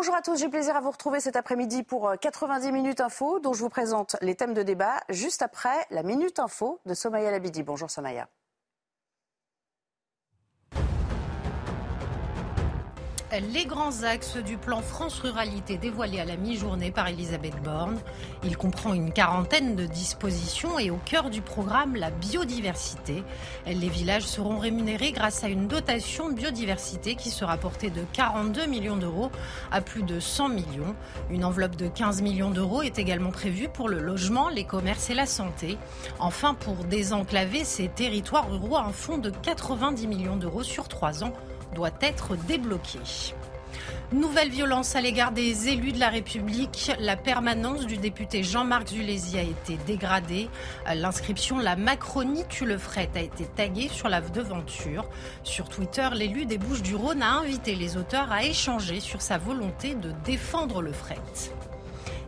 Bonjour à tous, j'ai plaisir à vous retrouver cet après-midi pour 90 minutes info, dont je vous présente les thèmes de débat juste après la minute info de Somaya Labidi. Bonjour Somaya. Les grands axes du plan France Ruralité dévoilé à la mi-journée par Elisabeth Borne. Il comprend une quarantaine de dispositions et au cœur du programme, la biodiversité. Les villages seront rémunérés grâce à une dotation biodiversité qui sera portée de 42 millions d'euros à plus de 100 millions. Une enveloppe de 15 millions d'euros est également prévue pour le logement, les commerces et la santé. Enfin, pour désenclaver ces territoires ruraux, un fonds de 90 millions d'euros sur trois ans doit être débloqué. Nouvelle violence à l'égard des élus de la République. La permanence du député Jean-Marc Zulési a été dégradée. L'inscription La Macronie tue le fret a été taguée sur la devanture. Sur Twitter, l'élu des Bouches du Rhône a invité les auteurs à échanger sur sa volonté de défendre le fret.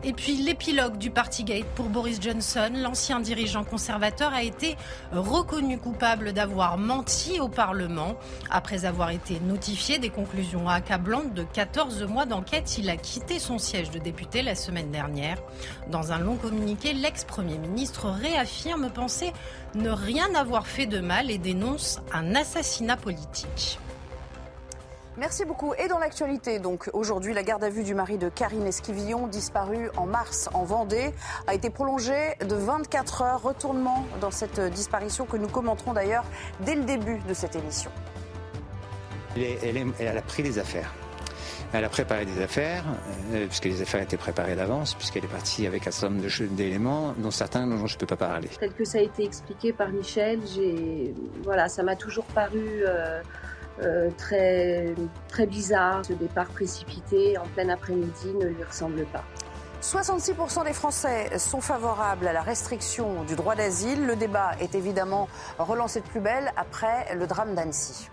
Et puis l'épilogue du Partygate pour Boris Johnson. L'ancien dirigeant conservateur a été reconnu coupable d'avoir menti au Parlement. Après avoir été notifié des conclusions accablantes de 14 mois d'enquête, il a quitté son siège de député la semaine dernière. Dans un long communiqué, l'ex-premier ministre réaffirme penser ne rien avoir fait de mal et dénonce un assassinat politique. Merci beaucoup. Et dans l'actualité, donc aujourd'hui, la garde à vue du mari de Karine Esquivillon, disparue en mars en Vendée, a été prolongée de 24 heures. Retournement dans cette disparition que nous commenterons d'ailleurs dès le début de cette émission. Elle, a pris les affaires. Elle a préparé des affaires, euh, puisque les affaires étaient préparées d'avance, puisqu'elle est partie avec un certain nombre d'éléments, dont certains dont je ne peux pas parler. Tel que ça a été expliqué par Michel, voilà, ça m'a toujours paru. Euh, euh, très, très bizarre. Ce départ précipité en plein après-midi ne lui ressemble pas. 66% des Français sont favorables à la restriction du droit d'asile. Le débat est évidemment relancé de plus belle après le drame d'Annecy.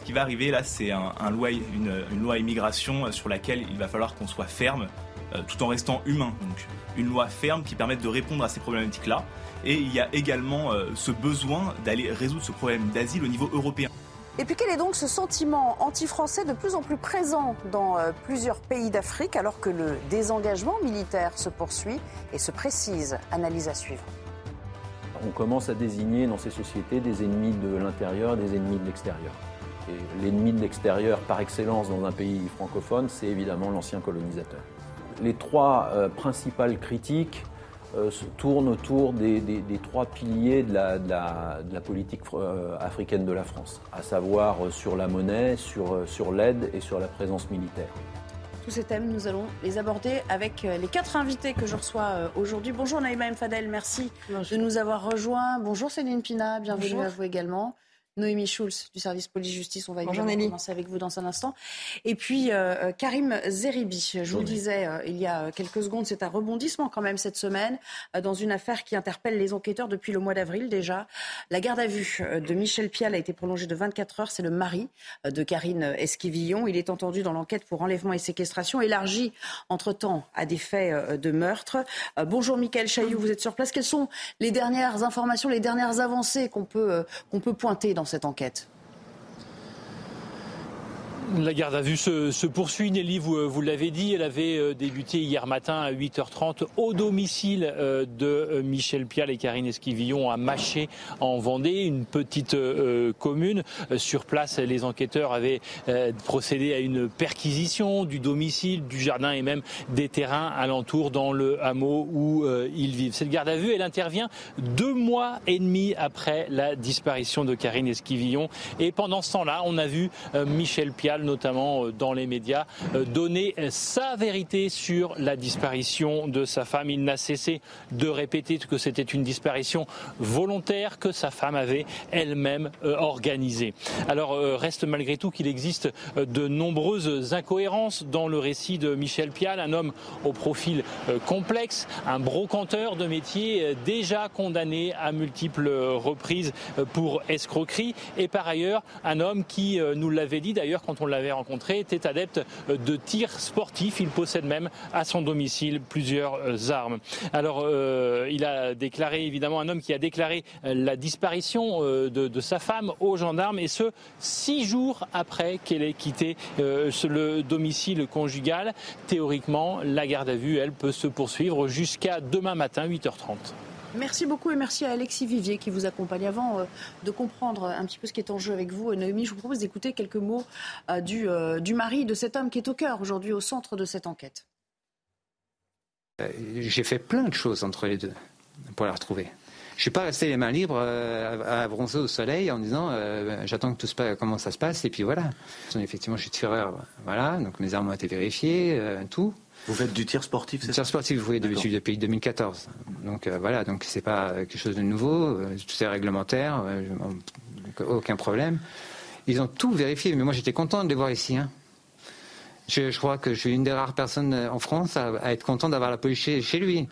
Ce qui va arriver là, c'est un, loi, une, loi immigration sur laquelle il va falloir qu'on soit ferme euh, tout en restant humain. Donc une loi ferme qui permette de répondre à ces problématiques-là. Et il y a également euh, ce besoin d'aller résoudre ce problème d'asile au niveau européen. Et puis quel est donc ce sentiment anti-français de plus en plus présent dans euh, plusieurs pays d'Afrique alors que le désengagement militaire se poursuit et se précise? Analyse à suivre. On commence à désigner dans ces sociétés des ennemis de l'intérieur des ennemis de l'extérieur. Et l'ennemi de l'extérieur par excellence dans un pays francophone, c'est évidemment l'ancien colonisateur. Les trois euh, principales critiques euh, se tourne autour des, trois piliers de la, politique euh, africaine de la France, à savoir euh, sur la monnaie, sur, l'aide et sur la présence militaire. Tous ces thèmes, nous allons les aborder avec les quatre invités que je reçois aujourd'hui. Bonjour Naïma M. Fadel, merci de nous avoir rejoints. Bonjour Céline Pina, bienvenue à vous également. Noémie Schulz du service police-justice. On va commencer avec vous dans un instant. Et puis euh, euh, Karim Zeribi, je vous disais euh, il y a quelques secondes, c'est un rebondissement quand même cette semaine dans une affaire qui interpelle les enquêteurs depuis le mois d'avril déjà. La garde à vue de Michel Pial a été prolongée de 24 heures. C'est le mari de Karine Esquivillon. Il est entendu dans l'enquête pour enlèvement et séquestration, élargie entre-temps à des faits de meurtre. bonjour Michael Chailloux, vous êtes sur place. Quelles sont les dernières informations, les dernières avancées qu'on peut, qu'on peut pointer dans cette enquête? La garde à vue se, poursuit. Nelly, vous, vous l'avez dit, elle avait euh, débuté hier matin à 8h30 au domicile euh, de euh, Michel Pial et Karine Esquivillon à Maché en Vendée, une petite commune. Sur place, les enquêteurs avaient procédé à une perquisition du domicile, du jardin et même des terrains alentours dans le hameau où ils vivent. Cette garde à vue, elle intervient deux mois et demi après la disparition de Karine Esquivillon. Et pendant ce temps-là, on a vu Michel Pial notamment dans les médias, donner sa vérité sur la disparition de sa femme. Il n'a cessé de répéter que c'était une disparition volontaire que sa femme avait elle-même organisée. Alors reste malgré tout qu'il existe de nombreuses incohérences dans le récit de Michel Pial, un homme au profil complexe, un brocanteur de métier déjà condamné à multiples reprises pour escroquerie et par ailleurs un homme qui, euh, nous l'avait dit d'ailleurs quand on l'avait rencontré, était adepte de tir sportif. Il possède même à son domicile plusieurs euh, armes. Alors euh, il a déclaré évidemment un homme qui a déclaré la disparition de, sa femme aux gendarmes et ce six jours après qu'elle ait quitté le domicile conjugal. Théoriquement, la garde à vue, elle, peut se poursuivre jusqu'à demain matin, 8h30. Merci beaucoup et merci à Alexis Vivier qui vous accompagne. Avant euh, de comprendre un petit peu ce qui est en jeu avec vous, euh, Noémie, je vous propose d'écouter quelques mots euh, du, du mari de cet homme qui est au cœur aujourd'hui, au centre de cette enquête. J'ai fait plein de choses entre les deux pour la retrouver. Je ne suis pas resté les mains libres à bronzer au soleil en disant j'attends que tout se comment ça se passe? Et puis voilà. Effectivement, je suis tireur, voilà, donc mes armes ont été vérifiées, tout. Vous faites du tir sportif, c'est ça Tir sportif, oui, depuis, depuis 2014. Donc euh, voilà, donc c'est pas quelque chose de nouveau, euh, tout est réglementaire, euh, aucun problème. Ils ont tout vérifié, mais moi j'étais content de les voir ici. Hein. Je, crois que je suis une des rares personnes en France à, être content d'avoir la police chez, chez lui,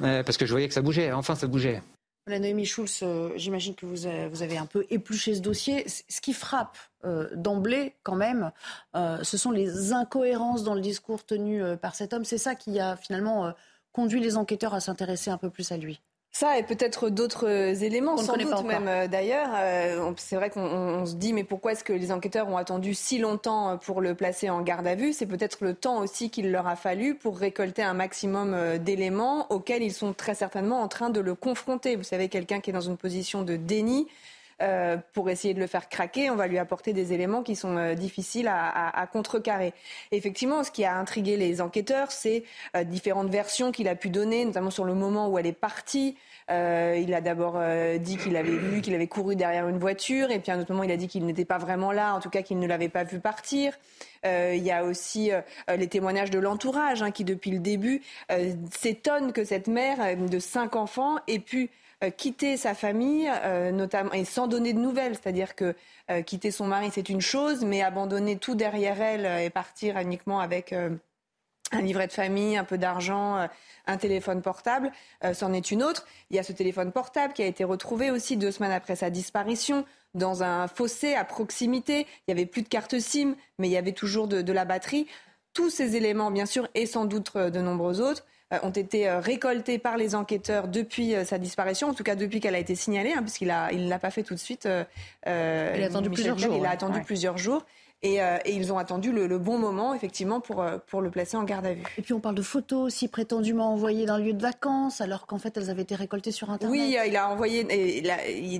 parce que je voyais que ça bougeait. Enfin, ça bougeait. La Noémie Schulz, euh, j'imagine que vous avez, un peu épluché ce dossier. Ce qui frappe euh, d'emblée, quand même, euh, ce sont les incohérences dans le discours tenu par cet homme. C'est ça qui a finalement conduit les enquêteurs à s'intéresser un peu plus à lui. Ça et peut-être d'autres éléments, sans doute même euh, d'ailleurs. Euh, c'est vrai qu'on se dit mais pourquoi est-ce que les enquêteurs ont attendu si longtemps euh, pour le placer en garde à vue? C'est peut-être le temps aussi qu'il leur a fallu pour récolter un maximum d'éléments auxquels ils sont très certainement en train de le confronter. Vous savez, quelqu'un qui est dans une position de déni. Pour essayer de le faire craquer, on va lui apporter des éléments qui sont difficiles à, contrecarrer. Effectivement, ce qui a intrigué les enquêteurs, c'est différentes versions qu'il a pu donner, notamment sur le moment où elle est partie, euh, il a d'abord euh, dit qu'il avait vu, qu'il avait couru derrière une voiture, et puis à un autre moment, il a dit qu'il n'était pas vraiment là, en tout cas qu'il ne l'avait pas vu partir. Euh, il y a aussi les témoignages de l'entourage hein, qui, depuis le début, s'étonne que cette mère de cinq enfants ait pu quitter sa famille, notamment et sans donner de nouvelles, c'est-à-dire que quitter son mari c'est une chose, mais abandonner tout derrière elle et partir uniquement avec un livret de famille, un peu d'argent, un téléphone portable, euh, c'en est une autre. Il y a ce téléphone portable qui a été retrouvé aussi deux semaines après sa disparition dans un fossé à proximité. Il n'y avait plus de carte SIM, mais il y avait toujours de, la batterie. Tous ces éléments, bien sûr, et sans doute euh, de nombreux autres, euh, ont été récoltés par les enquêteurs depuis sa disparition, en tout cas depuis qu'elle a été signalée, hein, puisqu'il ne il l'a pas fait tout de suite. il a attendu plusieurs jours. Il a attendu plusieurs jours. Euh, et, ils ont attendu le, bon moment, effectivement, pour, euh, pour le placer en garde à vue. Et puis on parle de photos aussi prétendument envoyées d'un lieu de vacances, alors qu'en fait elles avaient été récoltées sur Internet. Oui, il a envoyé. Il,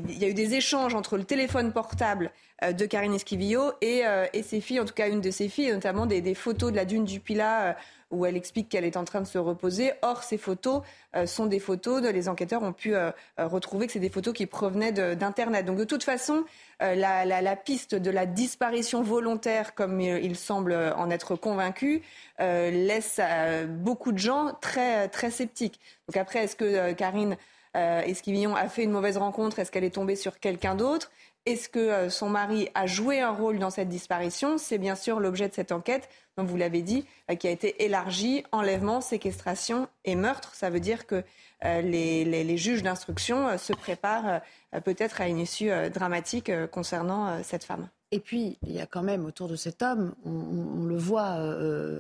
il y a eu des échanges entre le téléphone portable euh, de Karine Esquivillo et, et, ses filles, en tout cas une de ses filles, notamment des, des photos de la dune du Pilat où elle explique qu'elle est en train de se reposer. Or, ces photos euh, sont des photos, de, les enquêteurs ont pu euh, euh, retrouver que c'est des photos qui provenaient d'Internet. Donc, de toute façon, la, piste de la disparition volontaire, comme il semble en être convaincu, laisse beaucoup de gens très, très sceptiques. Donc après, est-ce que Karine Esquivillon a fait une mauvaise rencontre? Est-ce qu'elle est tombée sur quelqu'un d'autre? Est-ce que son mari a joué un rôle dans cette disparition? C'est bien sûr l'objet de cette enquête comme vous l'avez dit, euh, qui a été élargi, enlèvement, séquestration et meurtre. Ça veut dire que euh, les, juges d'instruction euh, se préparent peut-être à une issue dramatique concernant cette femme. Et puis, il y a quand même autour de cet homme, on, le voit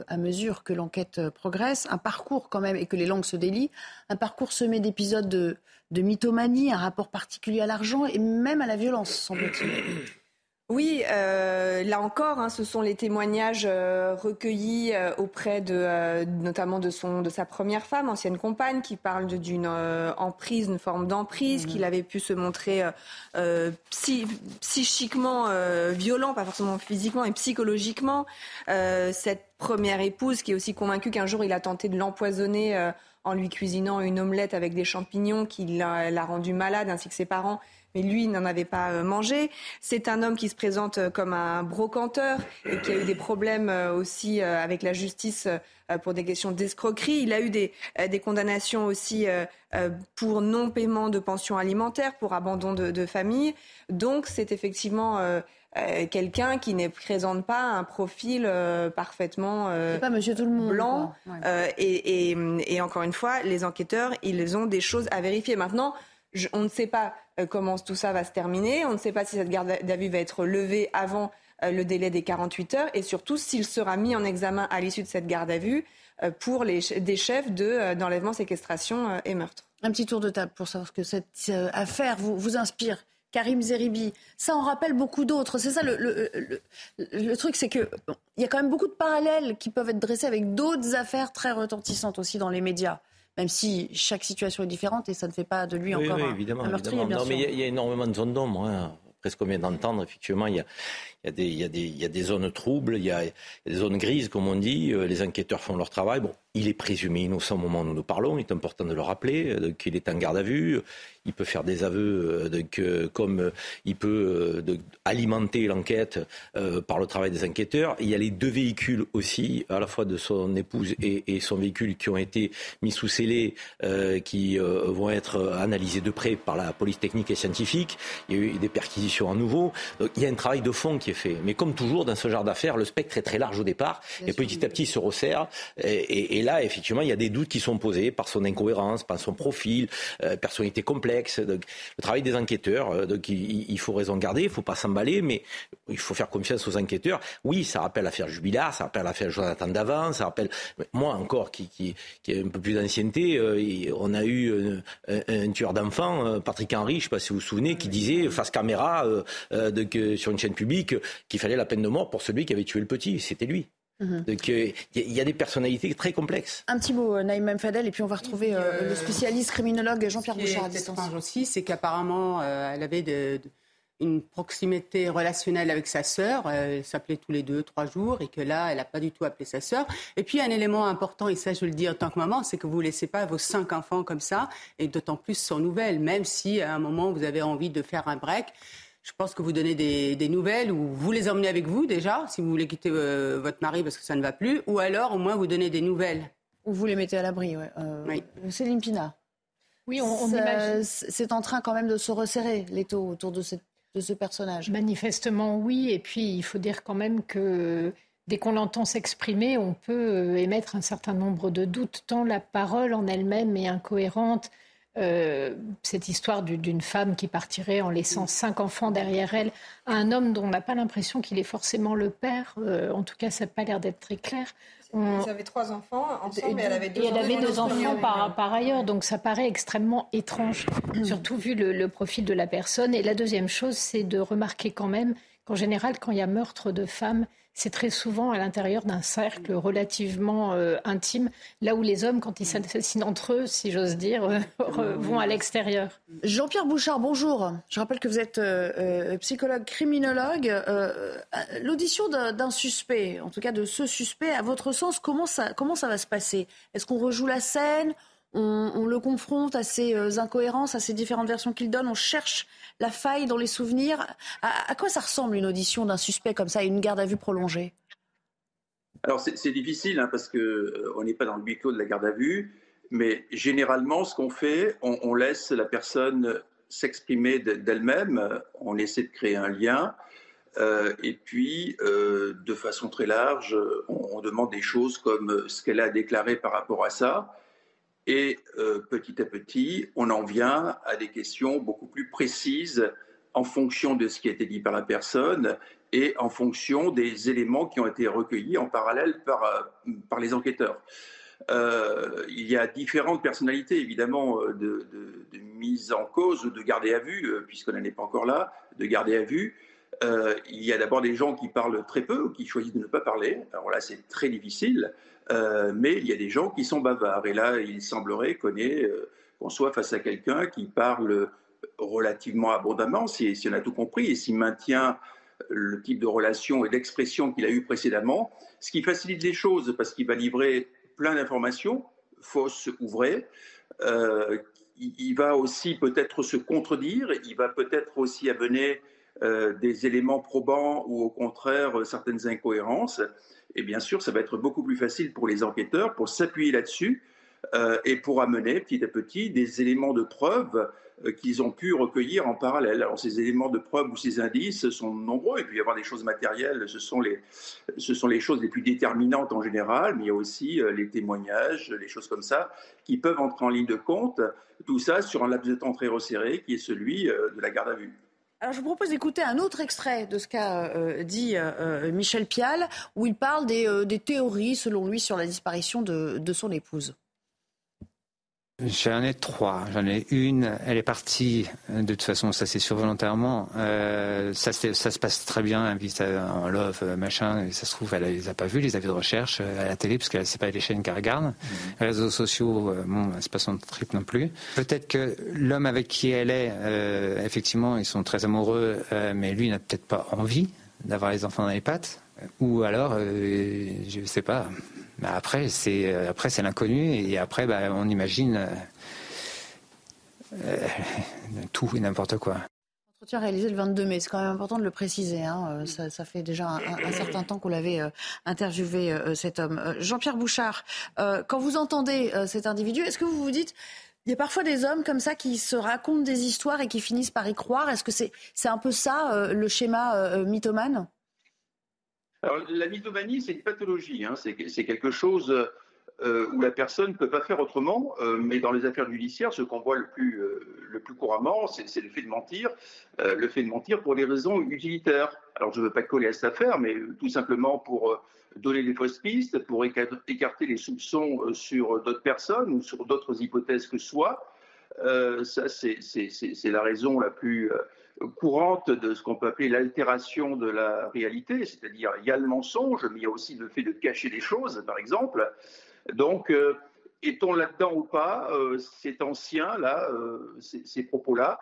à mesure que l'enquête progresse, un parcours quand même, et que les langues se délient, un parcours semé d'épisodes de, de mythomanie, un rapport particulier à l'argent et même à la violence, semble-t-il. Oui, euh, là encore, hein, ce sont les témoignages euh, recueillis euh, auprès de, notamment de son, de sa première femme, ancienne compagne, qui parle d'une emprise, une forme d'emprise, mmh. qu'il avait pu se montrer psychiquement violent, pas forcément physiquement, et psychologiquement. cette première épouse, qui est aussi convaincue qu'un jour il a tenté de l'empoisonner en lui cuisinant une omelette avec des champignons, qui l'a rendu malade, ainsi que ses parents mais lui n'en avait pas mangé. C'est un homme qui se présente comme un brocanteur et qui a eu des problèmes aussi avec la justice pour des questions d'escroquerie. Il a eu des, des condamnations aussi pour non-paiement de pension alimentaire, pour abandon de, de famille. Donc c'est effectivement euh, quelqu'un qui ne présente pas un profil euh, parfaitement euh, pas Monsieur Tout le monde, blanc. Et, encore une fois, les enquêteurs, ils ont des choses à vérifier. Maintenant, on ne sait pas comment tout ça va se terminer. On ne sait pas si cette garde à vue va être levée avant le délai des 48 heures et surtout s'il sera mis en examen à l'issue de cette garde à vue pour les, des chefs d'enlèvement, séquestration et meurtre. Un petit tour de table pour savoir ce que cette affaire vous, vous inspire. Karim Zeribi. Ça en rappelle beaucoup d'autres. C'est ça le, truc, c'est qu'il il y a quand même beaucoup de parallèles qui peuvent être dressés avec d'autres affaires très retentissantes aussi dans les médias même si chaque situation est différente et ça ne fait pas de lui encore un, évidemment, meurtrier, Bien non, mais il y, a énormément de zones d'ombre. Hein. Presque qu'on vient d'entendre, effectivement, il y a, il y, a des, zones troubles, il y, a, des zones grises, comme on dit. Euh, les enquêteurs font leur travail. Bon, il est présumé sommes au moment où nous parlons. Il est important de le rappeler euh, qu'il est en garde à vue il peut faire des aveux euh, comme euh, il peut euh, alimenter l'enquête par le travail des enquêteurs. Il y a les deux véhicules aussi, à la fois de son épouse et, son véhicule, qui ont été mis sous scellé, qui vont être analysés de près par la police technique et scientifique. Il y a eu des perquisitions à nouveau. il y a un travail de fond qui est Mais comme toujours dans ce genre d'affaires, le spectre est très large au départ et petit à petit il se resserre. Et, là, effectivement, il y a des doutes qui sont posés par son incohérence, par son profil, personnalité complète le travail des enquêteurs, euh, donc il, faut raison garder, il ne faut pas s'emballer, mais il faut faire confiance aux enquêteurs. Oui, ça rappelle l'affaire Jubilard, ça rappelle l'affaire Jonathan Davant, ça rappelle moi encore qui, qui, qui un peu plus d'ancienneté. Euh, on a eu euh, un, tueur d'enfants, Patrick Henry, je ne sais pas si vous vous souvenez, qui disait face caméra sur une chaîne publique qu'il fallait la peine de mort pour celui qui avait tué le petit. C'était lui. Mhm. Donc il y, a des personnalités très complexes. Un petit mot, euh, Naïm Fadel, et puis on va retrouver euh, le spécialiste criminologue Jean-Pierre Bouchard à distance. aussi, c'est qu'apparemment, euh, elle avait une proximité relationnelle avec sa sœur. Elle s'appelait tous les deux, trois jours, et que là, elle n'a pas du tout appelé sa sœur. Et puis, un élément important, et ça, je le dis en tant que maman, c'est que vous ne laissez pas vos cinq enfants comme ça, et d'autant plus sans nouvelles, même si à un moment, vous avez envie de faire un break. Je pense que vous donnez des, nouvelles ou vous les emmenez avec vous déjà, si vous voulez quitter euh, votre mari parce que ça ne va plus, ou alors au moins vous donnez des nouvelles. Ou vous les mettez à l'abri, ouais. Euh, oui. Céline Pina. Oui, on, imagine. C'est en train quand même de se resserrer l'étau autour de, de ce personnage. Manifestement, oui. Et puis, il faut dire quand même que dès qu'on l'entend s'exprimer, on peut euh, émettre un certain nombre de doutes, tant la parole en elle-même est incohérente euh, cette histoire d'une femme qui partirait en laissant cinq enfants derrière elle à un homme dont on n'a pas l'impression qu'il est forcément le père. Euh, en tout cas, ça n'a pas l'air d'être très clair. On... Ils avaient trois enfants ensemble, et elle avait deux, et elle avait deux enfants par, par, ailleurs, donc ça paraît extrêmement étrange, surtout vu le, le, profil de la personne. Et la deuxième chose, c'est de remarquer quand même qu'en général, quand il y a meurtre de femmes, c'est très souvent à l'intérieur d'un cercle relativement euh, intime, là où les hommes, quand ils s'assassinent entre eux, si j'ose dire, euh, vont à l'extérieur. Jean-Pierre Bouchard, bonjour. Je rappelle que vous êtes euh, psychologue criminologue. L'audition d'un suspect, en tout cas de ce suspect, à votre sens, comment ça, comment ça va se passer? Est-ce qu'on rejoue la scène? On, le confronte à ces incohérences, à ces différentes versions qu'il donne, on cherche la faille dans les souvenirs. À, quoi ça ressemble une audition d'un suspect comme ça, une garde à vue prolongée? Alors c'est difficile hein, parce qu'on euh, n'est pas dans le huis clos de la garde à vue, mais généralement ce qu'on fait, on, laisse la personne s'exprimer d'elle-même, on essaie de créer un lien. Euh, et puis, euh, de façon très large, on, demande des choses comme ce qu'elle a déclaré par rapport à ça. Et euh, petit à petit, on en vient à des questions beaucoup plus précises en fonction de ce qui a été dit par la personne et en fonction des éléments qui ont été recueillis en parallèle par, euh, par les enquêteurs. Euh, il y a différentes personnalités, évidemment, de, de, mise en cause ou de garder à vue, puisqu'on n'en est pas encore là, de garder à vue. Il y a d'abord des gens qui parlent très peu ou qui choisissent de ne pas parler. Alors là, c'est très difficile. Euh, mais il y a des gens qui sont bavards. Et là, il semblerait euh, qu'on soit face à quelqu'un qui parle relativement abondamment, si, si, on a tout compris, et s'il maintient le type de relation et d'expression qu'il a eu précédemment, ce qui facilite les choses parce qu'il va livrer plein d'informations, fausses ou vraies, euh, il, va aussi peut-être se contredire, il va peut-être aussi amener des éléments probants ou au contraire certaines incohérences. Et bien sûr, ça va être beaucoup plus facile pour les enquêteurs pour s'appuyer là-dessus et pour amener petit à petit des éléments de preuve euh, qu'ils ont pu recueillir en parallèle. Alors ces éléments de preuve ou ces indices sont nombreux, et puis y avoir des choses matérielles, ce sont les, ce sont les choses les plus déterminantes en général, mais il y a aussi euh, les témoignages, les choses comme ça, qui peuvent entrer en ligne de compte, tout ça sur un laps de temps très resserré qui est celui euh, de la garde à vue. Alors je vous propose d'écouter un autre extrait de ce qu'a dit Michel Pial, où il parle des, théories, selon lui, sur la disparition de son épouse. J'en ai trois. J'en ai une, elle est partie, de toute façon, ça c'est sûr volontairement. Euh, ça, ça se passe très bien, invite en love, euh, machin, et ça se trouve, elle les a pas vus, les avis de recherche euh, à la télé, parce qu'elle sait pas les chaînes qu'elle regarde. Les mmh. réseaux sociaux, bon, c'est pas son trip non plus. Peut-être que l'homme avec qui elle est, effectivement, ils sont très amoureux, mais lui n'a peut-être pas envie d'avoir les enfants dans les pattes. Ou alors, je sais pas, bah, après, c'est euh, après c'est l'inconnu et après, bah, on imagine euh, euh, tout et n'importe quoi. Entretien réalisé le 22 mai, c'est quand même important de le préciser. Hein. Ça, fait déjà un, certain temps qu'on l'avait interviewé cet homme. Jean-Pierre Bouchard, quand vous entendez cet individu, est-ce que vous vous dites il y a parfois des hommes comme ça qui se racontent des histoires et qui finissent par y croire? Est-ce que c'est c'est un peu ça le schéma mythomane? Alors, la mythomanie, c'est une pathologie. Hein. C'est quelque chose euh, où la personne ne peut pas faire autrement. Euh, mais dans les affaires judiciaires, ce qu'on voit le plus, euh, le plus couramment, c'est le fait de mentir. le fait de mentir pour des raisons utilitaires. Alors, je ne veux pas coller à cette affaire, mais tout simplement pour donner des fausses pistes, pour écarter les soupçons sur d'autres personnes ou sur d'autres hypothèses que soi. ça, c'est la raison la plus courante de ce qu'on peut appeler l'altération de la réalité, c'est-à-dire il y a le mensonge, mais il y a aussi le fait de cacher des choses, par exemple. Donc, euh, est-on là-dedans ou pas euh, C'est ancien, là, euh, ces propos-là.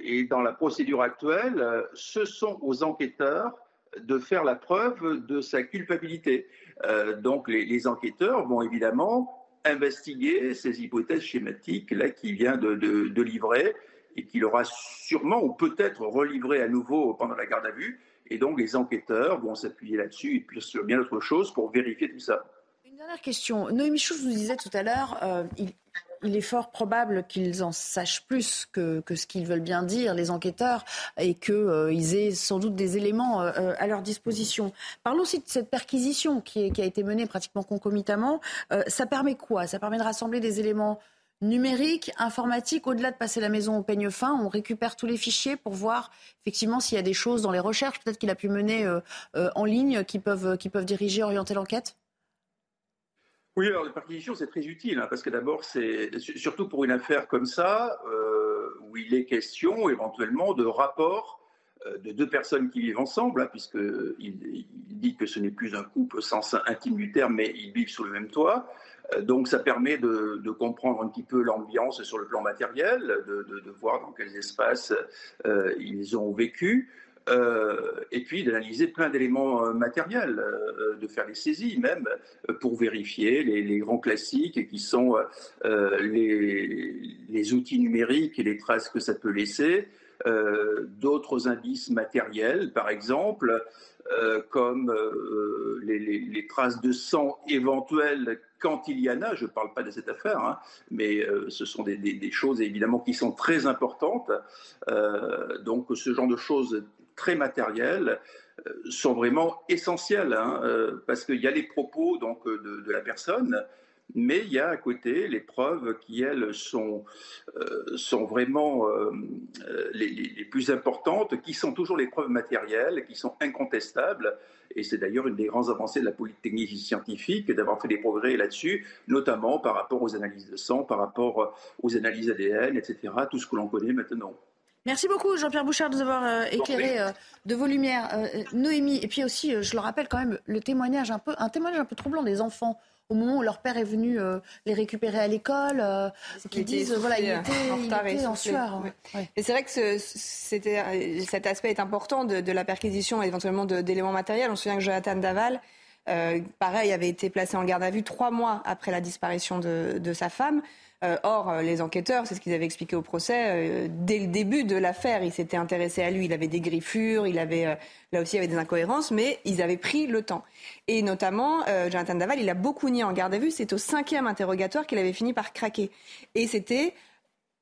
et dans la procédure actuelle, ce sont aux enquêteurs de faire la preuve de sa culpabilité. donc, les, enquêteurs vont évidemment investiguer ces hypothèses schématiques là qui vient de livrer et qu'il aura sûrement ou peut-être relivré à nouveau pendant la garde à vue. Et donc les enquêteurs vont s'appuyer là-dessus et puis sur bien d'autres choses pour vérifier tout ça. Une dernière question. Noémie Chou, vous disais tout à l'heure, euh, il, est fort probable qu'ils en sachent plus que, ce qu'ils veulent bien dire, les enquêteurs, et qu'ils euh, aient sans doute des éléments euh, à leur disposition. Parlons aussi de cette perquisition qui, qui a été menée pratiquement concomitamment. ça permet quoi? Ça permet de rassembler des éléments numérique, informatique, au-delà de passer la maison au peigne fin, on récupère tous les fichiers pour voir effectivement s'il y a des choses dans les recherches, peut-être qu'il a pu mener euh, euh, en ligne, qui peuvent, qui peuvent diriger, orienter l'enquête? Oui, alors la perquisition, c'est très utile, hein, parce que d'abord, c'est surtout pour une affaire comme ça, euh, où il est question éventuellement de rapports de deux personnes qui vivent ensemble, hein, puisqu'il il dit que ce n'est plus un couple sens intime du terme, mais ils vivent sous le même toit. Euh, donc ça permet de, comprendre un petit peu l'ambiance sur le plan matériel, de, voir dans quels espaces euh, ils ont vécu. Euh, et puis d'analyser plein d'éléments matériels, de faire des saisies même pour vérifier les, grands classiques qui sont les, les, outils numériques et les traces que ça peut laisser, d'autres indices matériels, par exemple, comme les, traces de sang éventuelles quand il y en a, je ne parle pas de cette affaire, hein, mais euh, ce sont des, choses évidemment qui sont très importantes. Euh, donc ce genre de choses très matérielles euh, sont vraiment essentielles, hein, parce qu'il y a les propos donc, de, la personne, mais il y a à côté les preuves qui, elles, sont, sont vraiment les, les, plus importantes, qui sont toujours les preuves matérielles, qui sont incontestables. Et c'est d'ailleurs une des grandes avancées de la polytechnie scientifique d'avoir fait des progrès là-dessus, notamment par rapport aux analyses de sang, par rapport euh, aux analyses ADN, etc., tout ce que l'on connaît maintenant. Merci beaucoup Jean-Pierre Bouchard de nous avoir euh, éclairé euh, de vos lumières, Noémie. Et puis aussi, je le rappelle quand même, le témoignage un peu, un témoignage un peu troublant des enfants au moment où leur père est venu euh, les récupérer à l'école, euh, qui disent voilà, il était, en, sueur. Et c'est vrai que c'était, cet aspect est important de, la perquisition et éventuellement d'éléments matériels. On se souvient que Jonathan Daval, euh, pareil, avait été placé en garde à vue trois mois après la disparition de, sa femme. Euh, or, euh, les enquêteurs, c'est ce qu'ils avaient expliqué au procès, euh, dès le début de l'affaire, ils s'étaient intéressés à lui. Il avait des griffures, il avait, là aussi, il avait des incohérences, mais ils avaient pris le temps. Et notamment, Jonathan Daval, il a beaucoup nié en garde à vue. C'est au cinquième interrogatoire qu'il avait fini par craquer. Et c'était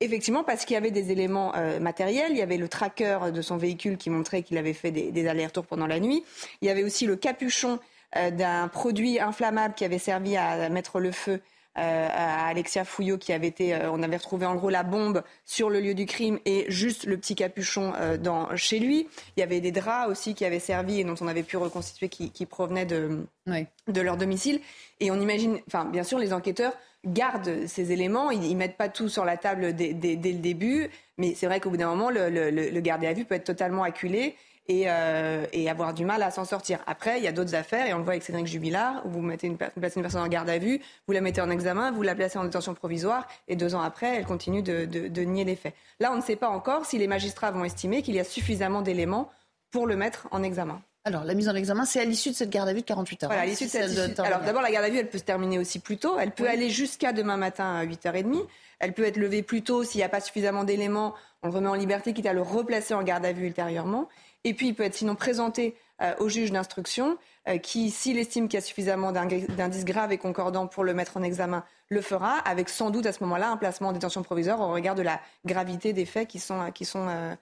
Effectivement, parce qu'il y avait des éléments matériels, il y avait le tracker de son véhicule qui montrait qu'il avait fait des, allers-retours pendant la nuit. Il y avait aussi le capuchon d'un produit inflammable qui avait servi à mettre le feu à Alexia Fouillot qui avait été, euh, on avait retrouvé en gros la bombe sur le lieu du crime et juste le petit capuchon euh, dans, chez lui. Il y avait des draps aussi qui avaient servi et dont on avait pu reconstituer qui, provenaient de, de leur domicile. Et on imagine, enfin bien sûr, les enquêteurs gardent ces éléments, ils, ne mettent pas tout sur la table dès, le début, mais c'est vrai qu'au bout d'un moment, le, le, le gardé à vue peut être totalement acculé euh, et, avoir du mal à s'en sortir. Après, il y a d'autres affaires, et on le voit avec Cédric Jubilard, où vous mettez une, placez une personne en garde à vue, vous la mettez en examen, vous la placez en détention provisoire, et deux ans après, elle continue de, nier les faits. Là, on ne sait pas encore si les magistrats vont estimer qu'il y a suffisamment d'éléments pour le mettre en examen. Alors, la mise en examen, c'est à l'issue de cette garde à vue de 48 heures. Voilà, à l'issue de cette... Alors, d'abord, la garde à vue, elle peut se terminer aussi plus tôt. Elle peut aller jusqu'à demain matin à 8h30. Elle peut être levée plus tôt s'il n'y a pas suffisamment d'éléments. On le remet en liberté, quitte à le replacer en garde à vue ultérieurement. Et puis, il peut être sinon présenté euh, au juge d'instruction, euh, qui, s'il estime qu'il y a suffisamment d'indices graves et concordants pour le mettre en examen, le fera, avec sans doute à ce moment-là un placement en détention provisoire au regard de la gravité des faits qui sont, qui sont, euh,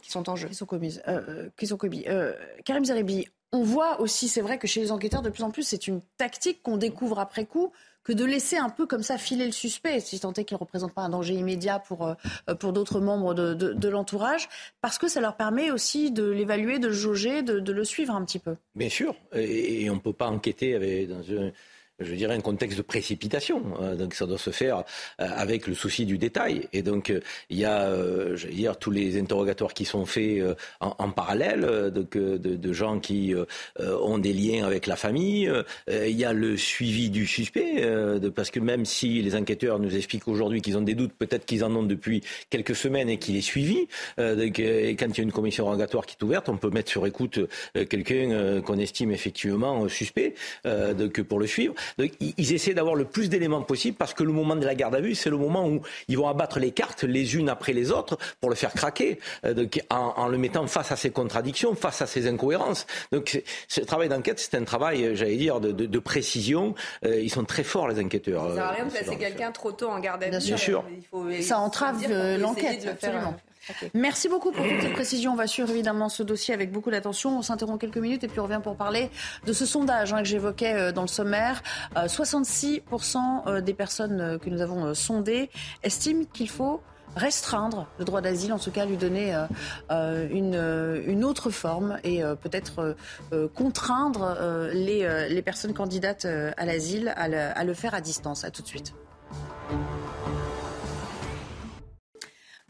qui sont en jeu. Qui sont commis. qui sont commis. Karim Zeribi, on voit aussi, c'est vrai que chez les enquêteurs, de plus en plus, c'est une tactique qu'on découvre après coup que de laisser un peu comme ça filer le suspect, si tant est qu'il ne représente pas un danger immédiat pour, euh, pour d'autres membres de, de, l'entourage, parce que ça leur permet aussi de l'évaluer, de le jauger, de, le suivre un petit peu. Bien sûr, et, on ne peut pas enquêter dans un je dirais, un contexte de précipitation. Hein. donc ça doit se faire euh, avec le souci du détail. Et donc euh, il y a, euh, je veux dire, tous les interrogatoires qui sont faits en, parallèle, donc, de, gens qui ont des liens avec la famille. il y a le suivi du suspect, parce que même si les enquêteurs nous expliquent aujourd'hui qu'ils ont des doutes, peut-être qu'ils en ont depuis quelques semaines et qu'il est suivi. et quand il y a une commission interrogatoire qui est ouverte, on peut mettre sur écoute quelqu'un qu'on estime effectivement suspect, donc pour le suivre ils essaient d'avoir le plus d'éléments possible parce que le moment de la garde à vue, c'est le moment où ils vont abattre les cartes les unes après les autres pour le faire craquer, euh, en, le mettant face à ses contradictions, face à ses incohérences. Donc ce travail d'enquête, c'est un travail, euh, j'allais dire, de, précision. Euh, ils sont très forts, les enquêteurs. Ça sert rien de placer quelqu'un trop tôt en garde à vue. Bien sûr. ça entrave l'enquête, absolument. Merci beaucoup pour toutes ces précisions. On va suivre évidemment ce dossier avec beaucoup d'attention. On s'interrompt quelques minutes et puis on revient pour parler de ce sondage hein, que j'évoquais euh, dans le sommaire. 66% euh, euh, des personnes que nous avons sondées estiment qu'il faut restreindre le droit d'asile, en tout cas lui donner une, autre forme et peut-être contraindre les, personnes candidates à l'asile à, à, le faire à distance. À tout de suite.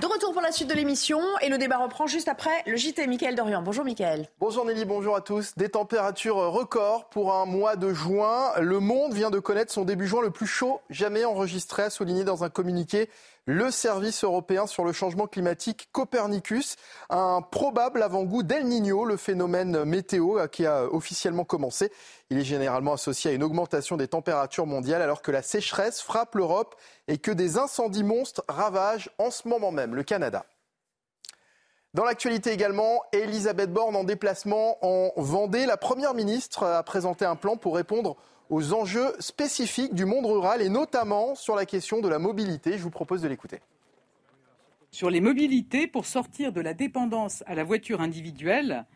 De retour pour la suite de l'émission et le débat reprend juste après le JT. Michael Dorian. Bonjour Michael. Bonjour Nelly, bonjour à tous. Des températures records pour un mois de juin. Le monde vient de connaître son début juin le plus chaud jamais enregistré, a souligné dans un communiqué le service européen sur le changement climatique Copernicus, un probable avant-goût d'El Niño, le phénomène météo qui a officiellement commencé. Il est généralement associé à une augmentation des températures mondiales alors que la sécheresse frappe l'Europe et que des incendies monstres ravagent en ce moment même le Canada. Dans l'actualité également, Elisabeth Borne en déplacement en Vendée. La Première ministre a présenté un plan pour répondre aux enjeux spécifiques du monde rural et notamment sur la question de la mobilité. Je vous propose de l'écouter. Sur les mobilités, pour sortir de la dépendance à la voiture individuelle,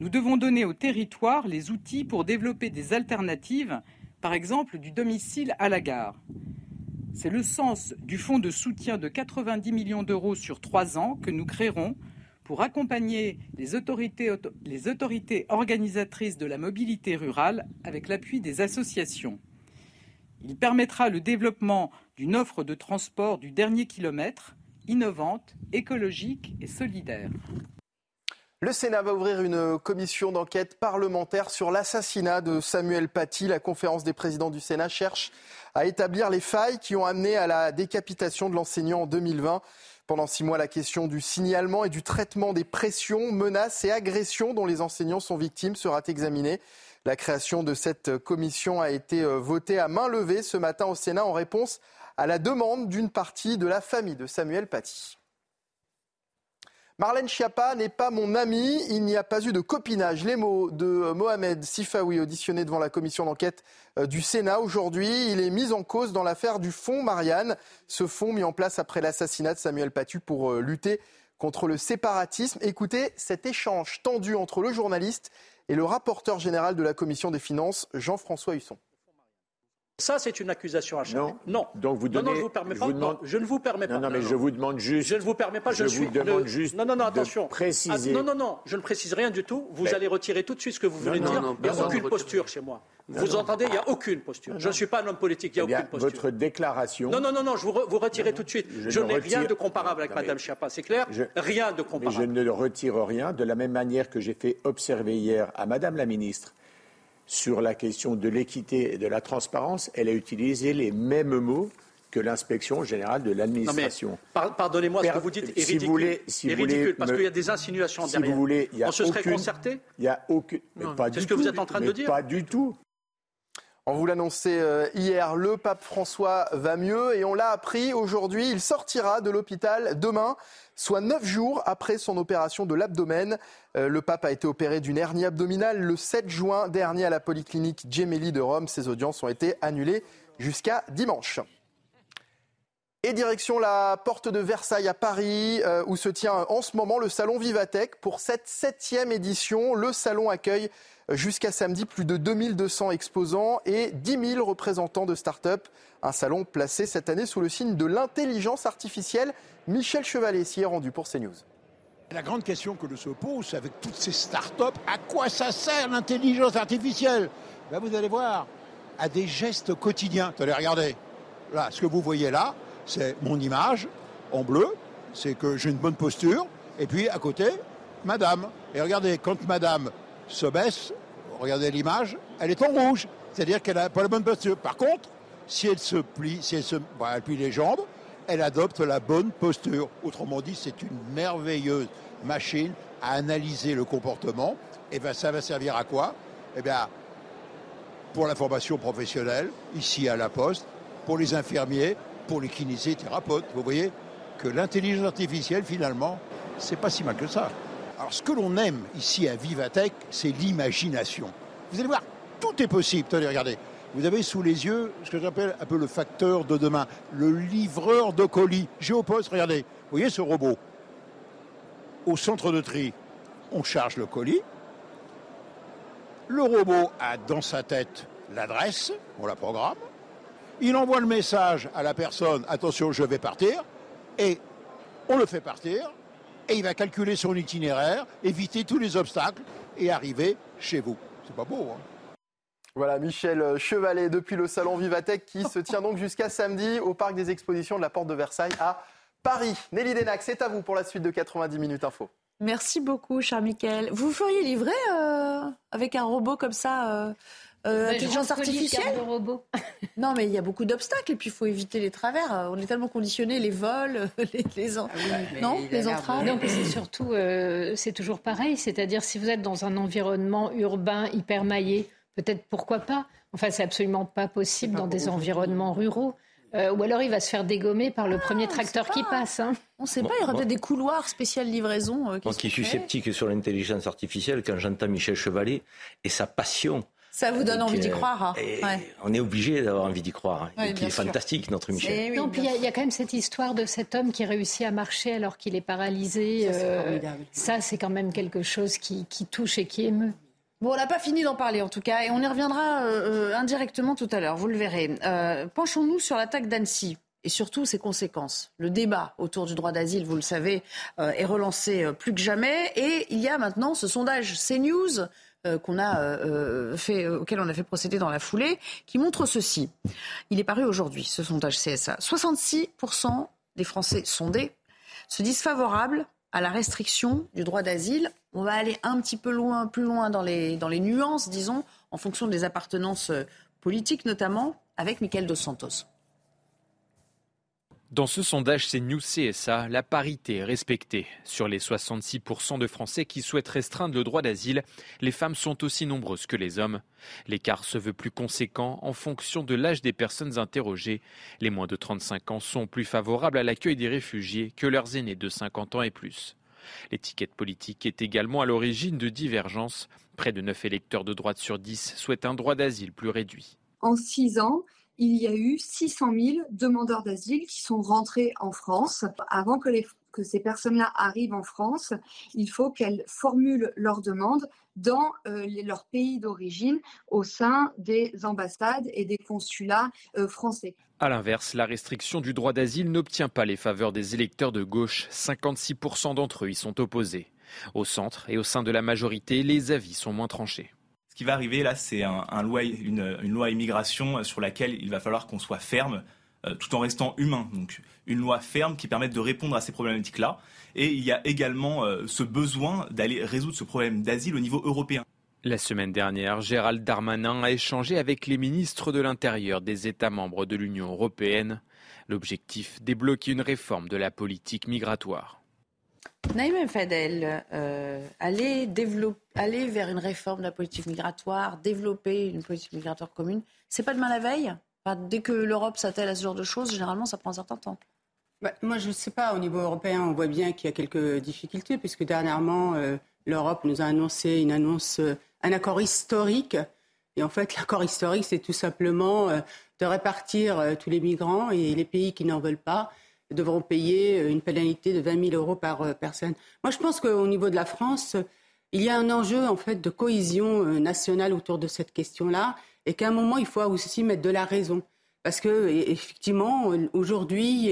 nous devons donner aux territoires les outils pour développer des alternatives, par exemple du domicile à la gare. C'est le sens du fonds de soutien de 90 millions d'euros sur trois ans que nous créerons pour accompagner les autorités, organisatrices de la mobilité rurale avec l'appui des associations. Il permettra le développement d'une offre de transport du dernier kilomètre, innovante, écologique et solidaire. Le Sénat va ouvrir une commission d'enquête parlementaire sur l'assassinat de Samuel Paty. La conférence des présidents du Sénat cherche à établir les failles qui ont amené à la décapitation de l'enseignant en 2020. Pendant six mois, la question du signalement et du traitement des pressions, menaces et agressions dont les enseignants sont victimes sera examinée. La création de cette commission a été euh, votée à main levée ce matin au Sénat en réponse à la demande d'une partie de la famille de Samuel Paty. Marlène Schiappa n'est pas mon ami, il n'y a pas eu de copinage. Les mots de Mohamed Sifawi, auditionné devant la commission d'enquête euh, du Sénat aujourd'hui, il est mis en cause dans l'affaire du fonds Marianne. Ce fonds mis en place après l'assassinat de Samuel Paty pour euh, lutter contre le séparatisme. Écoutez cet échange tendu entre le journaliste et le rapporteur général de la commission des finances, Jean-François Husson. Ça, c'est une accusation à Non. non. Donc vous donnez, non, non, je, vous permets pas. Demande... je ne vous permets pas. Non, non, mais je vous demande juste. Je ne vous permets pas. Je, je vous demande juste. Non, non, non, attention. De préciser. Ah, non, non, non. Je ne précise rien du tout. Vous mais... allez retirer tout de suite ce que vous venez de dire. il n'y a aucune posture chez moi. Vous entendez Il n'y a aucune posture. Je ne suis pas un homme politique. Il n'y a eh aucune posture. Votre déclaration. Non, non, non, non. Je vous, re, vous retirez tout de suite. Je, n'ai rien de comparable avec Mme Schiappa. C'est clair Rien de comparable. Mais je ne retire rien de la même manière que j'ai fait observer hier à Mme la ministre sur la question de l'équité et de la transparence, elle a utilisé les mêmes mots que l'inspection générale de l'administration. Pardonnez-moi, ce que vous dites est ridicule. Si vous voulez, si est ridicule parce qu'il y a des insinuations derrière. Vous voulez, y a On se serait concerté Il y a aucune. C'est ce que vous êtes en train de dire Pas du tout. On vous l'annonçait euh, hier, le pape François va mieux et on l'a appris aujourd'hui. Il sortira de l'hôpital demain, soit neuf jours après son opération de l'abdomen. Euh, le pape a été opéré d'une hernie abdominale le 7 juin dernier à la polyclinique Gemelli de Rome. Ses audiences ont été annulées jusqu'à dimanche. Et direction la porte de Versailles à Paris, euh, où se tient en ce moment le salon Vivatech. Pour cette septième édition, le salon accueille jusqu'à samedi plus de 2200 exposants et 10 000 représentants de start-up. Un salon placé cette année sous le signe de l'intelligence artificielle. Michel Chevalet s'y est rendu pour CNews. La grande question que l'on se pose avec toutes ces start-up, à quoi ça sert l'intelligence artificielle? Ben Vous allez voir, à des gestes quotidiens. Allez, regardez, là, ce que vous voyez là, c'est mon image en bleu, c'est que j'ai une bonne posture, et puis à côté, madame. Et regardez, quand madame se baisse, regardez l'image, elle est en rouge, c'est-à-dire qu'elle n'a pas la bonne posture. Par contre, si elle se plie, si elle se elle plie les jambes, elle adopte la bonne posture. Autrement dit, c'est une merveilleuse machine à analyser le comportement. Et bien, ça va servir à quoi? Eh bien, pour la formation professionnelle, ici à la Poste, pour les infirmiers, pour les kinésithérapeutes. Vous voyez que l'intelligence artificielle, finalement, c'est pas si mal que ça. Alors, ce que l'on aime ici à Vivatech, c'est l'imagination. Vous allez voir, tout est possible. Tenez, regardez. Vous avez sous les yeux ce que j'appelle un peu le facteur de demain, le livreur de colis. Géopost, regardez. Vous voyez ce robot? Au centre de tri, on charge le colis. Le robot a dans sa tête l'adresse, on la programme. Il envoie le message à la personne, attention, je vais partir, et on le fait partir, et il va calculer son itinéraire, éviter tous les obstacles et arriver chez vous. C'est pas beau, hein voilà, Michel Chevalet depuis le salon Vivatech qui se tient donc jusqu'à samedi au parc des expositions de la Porte de Versailles à Paris. Nelly Denac, c'est à vous pour la suite de 90 minutes info. Merci beaucoup, cher Michael. Vous feriez livrer euh, avec un robot comme ça euh, euh, intelligence artificielle robot. Non, mais il y a beaucoup d'obstacles et puis il faut éviter les travers. On est tellement conditionnés, les vols, les, les ah non, les entraves. Non, c'est surtout, c'est toujours pareil. C'est-à-dire, si vous êtes dans un environnement urbain hyper maillé, peut-être pourquoi pas. Enfin, c'est absolument pas possible dans des environnements ruraux. Euh, ou alors il va se faire dégommer par le ah, premier tracteur qui passe. Hein. On ne sait pas, il y aura peut-être des couloirs spécial livraison. Euh, qui Moi qui suis sceptique sur l'intelligence artificielle, quand j'entends Michel Chevalet et sa passion. Ça vous donne envie d'y euh, croire. Hein. On est obligé d'avoir envie d'y croire. Hein. et puis, fantastique, notre Michel. non, puis il y, a quand même cette histoire de cet homme qui réussit à marcher alors qu'il est paralysé. Ça, c'est quand même quelque chose qui touche et qui émeut. Bon, on n'a pas fini d'en parler en tout cas, et on y reviendra euh, euh, indirectement tout à l'heure, vous le verrez. Euh, penchons-nous sur l'attaque d'Annecy et surtout ses conséquences. Le débat autour du droit d'asile, vous le savez, est relancé plus que jamais, et il y a maintenant ce sondage CNews qu'on a fait, auquel on a fait procéder dans la foulée, qui montre ceci. Il est paru aujourd'hui, ce sondage CSA. 66% des Français sondés se disent favorables à la restriction du droit d'asile. On va aller un petit peu loin, plus loin dans les, dans les nuances, disons, en fonction des appartenances euh, politiques notamment, avec Michael Dos Santos. Dans ce sondage CNews CSA, la parité est respectée. Sur les 66% de Français qui souhaitent restreindre le droit d'asile, les femmes sont aussi nombreuses que les hommes. L'écart se veut plus conséquent en fonction de l'âge des personnes interrogées. Les moins de 35 ans sont plus favorables à l'accueil des réfugiés que leurs aînés de 50 ans et plus. L'étiquette politique est également à l'origine de divergences. Près de 9 électeurs de droite sur 10 souhaitent un droit d'asile plus réduit. En 6 ans, il y a eu 600 000 demandeurs d'asile qui sont rentrés en France. Avant que, ces personnes-là arrivent en France, il faut qu'elles formulent leur demande dans euh, leur pays d'origine au sein des ambassades et des consulats euh, français. A l'inverse, la restriction du droit d'asile n'obtient pas les faveurs des électeurs de gauche. 56% d'entre eux y sont opposés. Au centre et au sein de la majorité, les avis sont moins tranchés. Ce qui va arriver là, c'est une, loi immigration sur laquelle il va falloir qu'on soit ferme euh, tout en restant humain. Donc une loi ferme qui permette de répondre à ces problématiques-là. Et il y a également euh, ce besoin d'aller résoudre ce problème d'asile au niveau européen. La semaine dernière, Gérald Darmanin a échangé avec les ministres de l'Intérieur des États membres de l'Union européenne. L'objectif, débloquer une réforme de la politique migratoire. Naïm Fadel, euh, aller, vers une réforme de la politique migratoire, développer une politique migratoire commune, c'est pas demain la veille? Dès que l'Europe s'attelle à ce genre de choses, généralement, ça prend un certain temps. Bah, moi, je ne sais pas. Au niveau européen, on voit bien qu'il y a quelques difficultés, puisque dernièrement, euh, l'Europe nous a annoncé une annonce, euh, un accord historique. Et en fait, l'accord historique, c'est tout simplement de répartir tous les migrants et les pays qui n'en veulent pas devront payer une pénalité de 20 000 euros par euh, personne. Moi, je pense qu'au niveau de la France, il y a un enjeu en fait de cohésion euh, nationale autour de cette question-là, et qu'à un moment, il faut aussi mettre de la raison, parce que effectivement, aujourd'hui,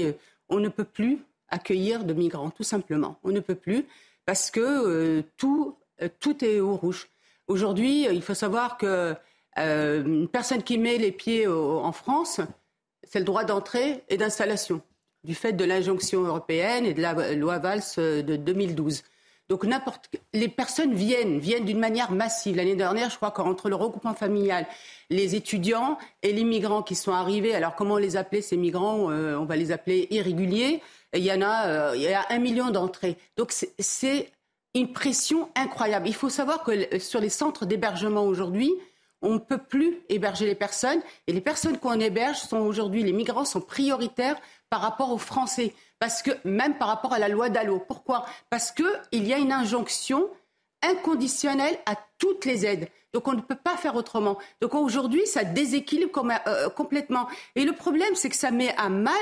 on ne peut plus accueillir de migrants, tout simplement. On ne peut plus, parce que euh, tout, tout est au rouge. Aujourd'hui, il faut savoir que personne qui met les pieds en France, c'est le droit d'entrée et d'installation du fait de l'injonction européenne et de la loi Valls euh, de 2012. Donc n'importe les personnes viennent, viennent d'une manière massive. L'année dernière, je crois qu'entre le regroupement familial, les étudiants et les migrants qui sont arrivés, alors comment les appeler ces migrants euh, On va les appeler irréguliers. il y en a, euh, il y a un million d'entrées. Donc c'est une pression incroyable. Il faut savoir que sur les centres d'hébergement aujourd'hui, on ne peut plus héberger les personnes. Et les personnes qu'on héberge sont aujourd'hui, les migrants sont prioritaires par rapport aux Français. Parce que, même par rapport à la loi Dallot. Pourquoi? Parce qu'il y a une injonction inconditionnelle à toutes les aides. Donc on ne peut pas faire autrement. Donc aujourd'hui, ça déséquilibre euh, complètement. Et le problème, c'est que ça met à mal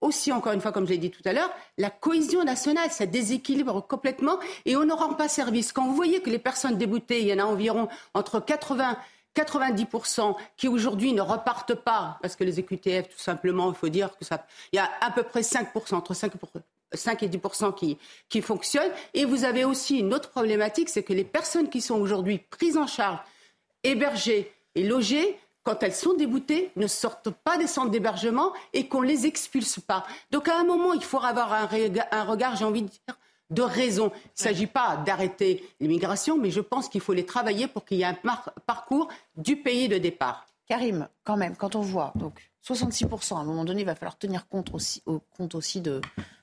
aussi, encore une fois, comme je l'ai dit tout à l'heure, la cohésion nationale. Ça déséquilibre complètement et on ne rend pas service. Quand vous voyez que les personnes déboutées, il y en a environ entre 80 90% qui aujourd'hui ne repartent pas, parce que les EQTF, tout simplement, il faut dire que ça, il y a à peu près 5%, entre 5, 5 et 10% qui, qui fonctionnent. Et vous avez aussi une autre problématique, c'est que les personnes qui sont aujourd'hui prises en charge, hébergées et logées, quand elles sont déboutées, ne sortent pas des centres d'hébergement et qu'on ne les expulse pas. Donc à un moment, il faut avoir un regard, j'ai envie de dire, de raison. Il ne s'agit pas d'arrêter l'immigration, mais je pense qu'il faut les travailler pour qu'il y ait un parcours du pays de départ. Karim, quand même, quand on voit donc 66%, à un moment donné, il va falloir tenir compte aussi, compte aussi de,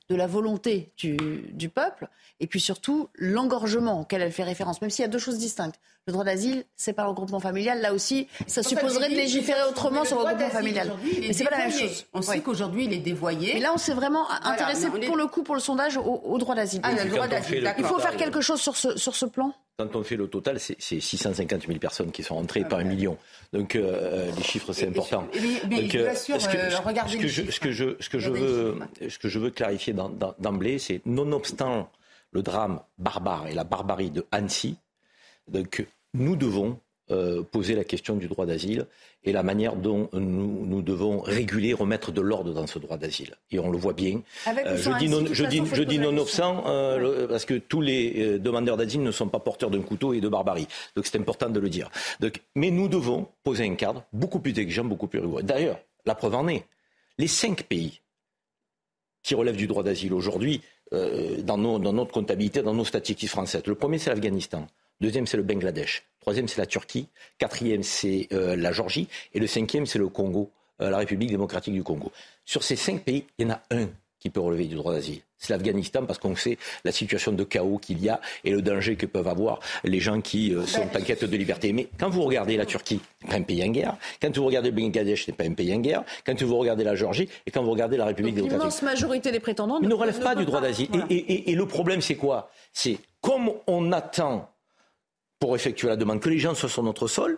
de la volonté du, du, peuple, et puis surtout l'engorgement auquel elle fait référence, même s'il y a deux choses distinctes. Le droit d'asile, c'est pas le regroupement familial. Là aussi, ça supposerait de légiférer autrement sur le regroupement familial. Mais c'est pas la même chose. On sait qu'aujourd'hui, il est dévoyé. Mais là, on s'est vraiment intéressé pour le coup, pour le sondage, au, droit d'asile. Ah, d'asile. Il faut faire quelque chose sur ce, sur ce plan quand on fait le total, c'est 650 000 personnes qui sont entrées par un million. Donc euh, les chiffres, c'est important. Mais, ce que je, veux, ce que je veux clarifier d'emblée, c'est nonobstant le drame barbare et la barbarie de Annecy, donc nous devons euh, poser la question du droit d'asile et la manière dont nous, nous devons réguler, remettre de l'ordre dans ce droit d'asile. Et on le voit bien. Euh, je, dis non, je, dis, je dis non euh, parce que tous les demandeurs d'asile ne sont pas porteurs d'un couteau et de barbarie. Donc c'est important de le dire. Donc, mais nous devons poser un cadre beaucoup plus exigeant, beaucoup plus rigoureux. D'ailleurs, la preuve en est. Les cinq pays qui relèvent du droit d'asile aujourd'hui, dans, dans notre comptabilité, dans nos statistiques françaises, le premier c'est l'Afghanistan. Deuxième, c'est le Bangladesh. Troisième, c'est la Turquie. Quatrième, c'est euh, la Georgie. Et le cinquième, c'est le Congo, euh, la République démocratique du Congo. Sur ces cinq pays, il y en a un qui peut relever du droit d'asile. C'est l'Afghanistan parce qu'on sait la situation de chaos qu'il y a et le danger que peuvent avoir les gens qui euh, sont en quête de liberté. Mais quand vous regardez la Turquie, n'est pas un pays en guerre. Quand vous regardez le Bangladesh, n'est pas un pays en guerre. Quand vous regardez la Géorgie et quand vous regardez la République démocratique. L'immense majorité des prétendants ne, relèvent pas du droit d'asile. Et, et le problème, c'est quoi? C'est comme on attend pour effectuer la demande que les gens soient sur notre sol,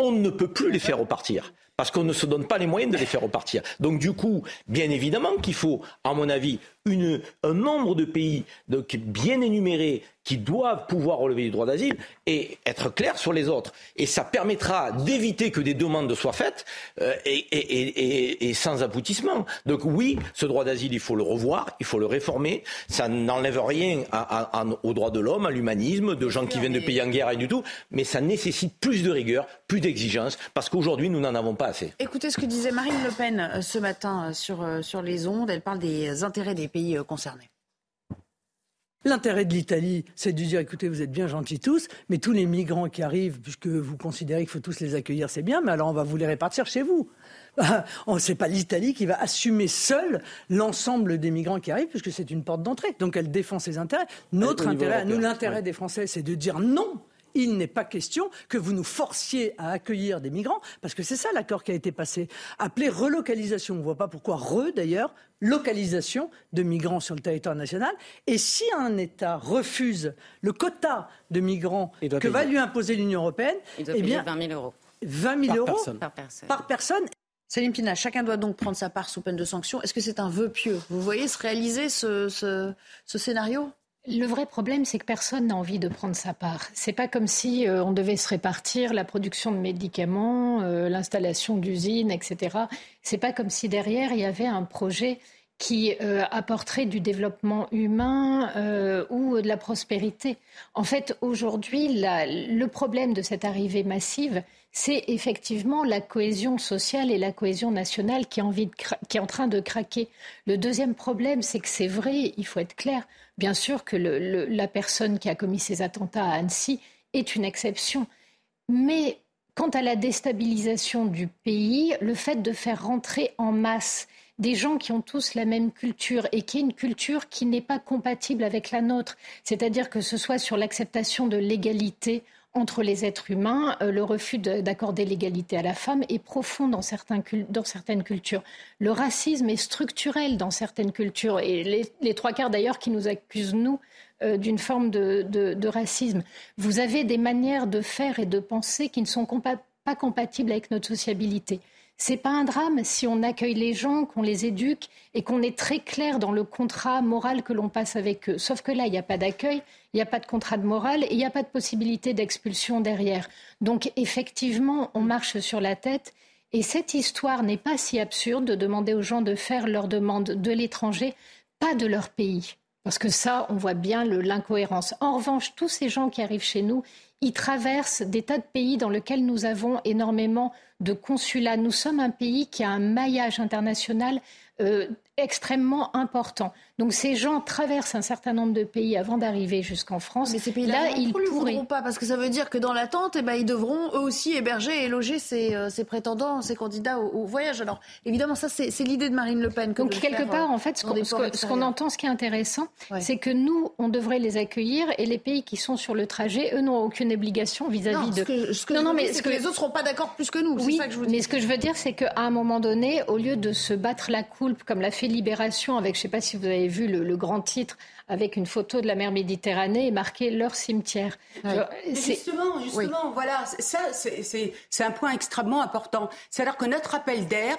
on ne peut plus les faire repartir parce qu'on ne se donne pas les moyens de les faire repartir. Donc du coup, bien évidemment qu'il faut, à mon avis, un nombre de pays bien énumérés qui doivent pouvoir relever du droit d'asile et être clairs sur les autres. Et ça permettra d'éviter que des demandes soient faites euh, et, sans aboutissement. Donc oui, ce droit d'asile, il faut le revoir, il faut le réformer. Ça n'enlève rien à, aux droits de l'homme, à l'humanisme, de gens qui viennent de pays en guerre et du tout, mais ça nécessite plus de rigueur, plus d'exigence, parce qu'aujourd'hui, nous n'en avons pas assez. Écoutez ce que disait Marine Le Pen euh, ce matin euh, sur, sur les ondes. Elle parle des intérêts des pays concernés. L'intérêt de l'Italie, c'est de dire écoutez, vous êtes bien gentils tous, mais tous les migrants qui arrivent, puisque vous considérez qu'il faut tous les accueillir, c'est bien, mais alors on va vous les répartir chez vous. Ce n'est pas l'Italie qui va assumer seule l'ensemble des migrants qui arrivent, puisque c'est une porte d'entrée. Donc elle défend ses intérêts. Notre intérêt, nous, l'intérêt des Français, c'est de dire non il n'est pas question que vous nous forciez à accueillir des migrants, parce que c'est ça l'accord qui a été passé, appelé relocalisation. On ne voit pas pourquoi re d'ailleurs, localisation de migrants sur le territoire national. Et si un État refuse le quota de migrants que va lui imposer l'Union européenne, il doit eh bien, 20 000 euros. 20 000 euros par personne. Par personne. Céline Pina, chacun doit donc prendre sa part sous peine de sanction. Est-ce que c'est un vœu pieux? Vous voyez se réaliser ce, ce scénario? Le vrai problème, c'est que personne n'a envie de prendre sa part. C'est pas comme si euh, on devait se répartir la production de médicaments, euh, l'installation d'usines, etc. C'est pas comme si derrière il y avait un projet qui euh, apporterait du développement humain ou de la prospérité. En fait, aujourd'hui, le problème de cette arrivée massive, c'est effectivement la cohésion sociale et la cohésion nationale qui est en train de craquer. Le deuxième problème, c'est que c'est vrai, il faut être clair, Bien sûr que la personne qui a commis ces attentats à Annecy est une exception. Mais quant à la déstabilisation du pays, le fait de faire rentrer en masse des gens qui ont tous la même culture et qui est une culture qui n'est pas compatible avec la nôtre, c'est-à-dire que ce soit sur l'acceptation de l'égalité entre les êtres humains, euh, le refus d'accorder l'égalité à la femme est profond dans, certaines cultures. Le racisme est structurel dans certaines cultures. Et les, trois quarts d'ailleurs qui nous accusent, nous, euh, d'une forme de, racisme. Vous avez des manières de faire et de penser qui ne sont pas compatibles avec notre sociabilité. C'est pas un drame si on accueille les gens, qu'on les éduque et qu'on est très clair dans le contrat moral que l'on passe avec eux. Sauf que là, il n'y a pas d'accueil, il n'y a pas de contrat de morale et il n'y a pas de possibilité d'expulsion derrière. Donc effectivement, on marche sur la tête. Et cette histoire n'est pas si absurde de demander aux gens de faire leur demande de l'étranger, pas de leur pays. Parce que ça, on voit bien l'incohérence. En revanche, tous ces gens qui arrivent chez nous, ils traversent des tas de pays dans lesquels nous avons énormément de consulats. Nous sommes un pays qui a un maillage international euh, extrêmement important. Donc ces gens traversent un certain nombre de pays avant d'arriver jusqu'en France. Mais ces pays-là, ils ne pourront pas parce que ça veut dire que dans l'attente, eh ben, ils devront eux aussi héberger et loger ces, euh, ces prétendants, ces candidats au, voyage. Alors évidemment, ça c'est l'idée de Marine Le Pen. Donc quelque part, en fait, ce qu'on entend, ce qui est intéressant, c'est que nous, on devrait les accueillir et les pays qui sont sur le trajet, eux, n'ont aucune obligation vis-à-vis de. Ce que non, non, mais ce que, les autres seront pas d'accord plus que nous. Oui, ça que je vous dis. mais ce que je veux dire, c'est qu'à un moment donné, au lieu de se battre la coulpe comme l'a fait Libération avec, je ne sais pas si vous avez vu le, grand titre, avec une photo de la mer Méditerranée et marqué leur cimetière. Justement, justement, voilà, ça, c'est un point extrêmement important. C'est-à-dire que notre appel d'air,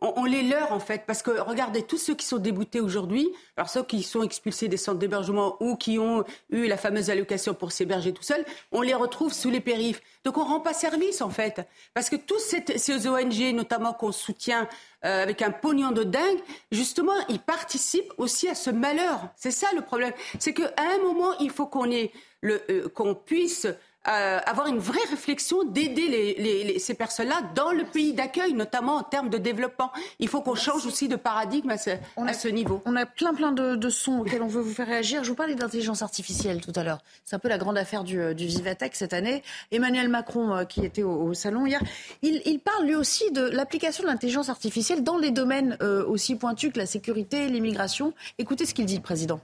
on, les leurre en fait, parce que regardez, tous ceux qui sont déboutés aujourd'hui, alors ceux qui sont expulsés des centres d'hébergement ou qui ont eu la fameuse allocation pour s'héberger tout seuls, on les retrouve sous les périphes. Donc on rend pas service en fait, parce que tous ces ONG, notamment qu'on soutient euh, avec un pognon de dingue, justement, ils participent aussi à ce malheur. C'est ça le problème, c'est qu'à un moment, il faut qu'on ait le, euh, qu'on puisse euh, avoir une vraie réflexion d'aider les, ces personnes-là dans le pays d'accueil, notamment en termes de développement. Il faut qu'on change aussi de paradigme à ce, à ce, niveau. On a plein plein de, sons auxquels on veut vous faire réagir. Je vous parlais d'intelligence artificielle tout à l'heure. C'est un peu la grande affaire du, du Vivatech cette année. Emmanuel Macron, euh, qui était au, salon hier, il, il, parle lui aussi de l'application de l'intelligence artificielle dans les domaines euh, aussi pointus que la sécurité, l'immigration. Écoutez ce qu'il dit, le président.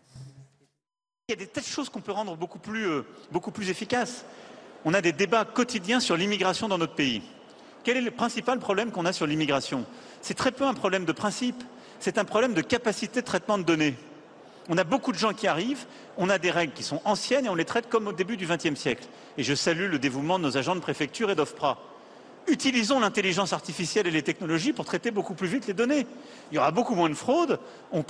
Il y a des tas de choses qu'on peut rendre beaucoup plus, beaucoup plus efficaces on a des débats quotidiens sur l'immigration dans notre pays. Quel est le principal problème qu'on a sur l'immigration? C'est très peu un problème de principe, c'est un problème de capacité de traitement de données. On a beaucoup de gens qui arrivent, on a des règles qui sont anciennes et on les traite comme au début du XXe siècle. Et je salue le dévouement de nos agents de préfecture et d'OFPRA. Utilisons l'intelligence artificielle et les technologies pour traiter beaucoup plus vite les données. Il y aura beaucoup moins de fraude, on,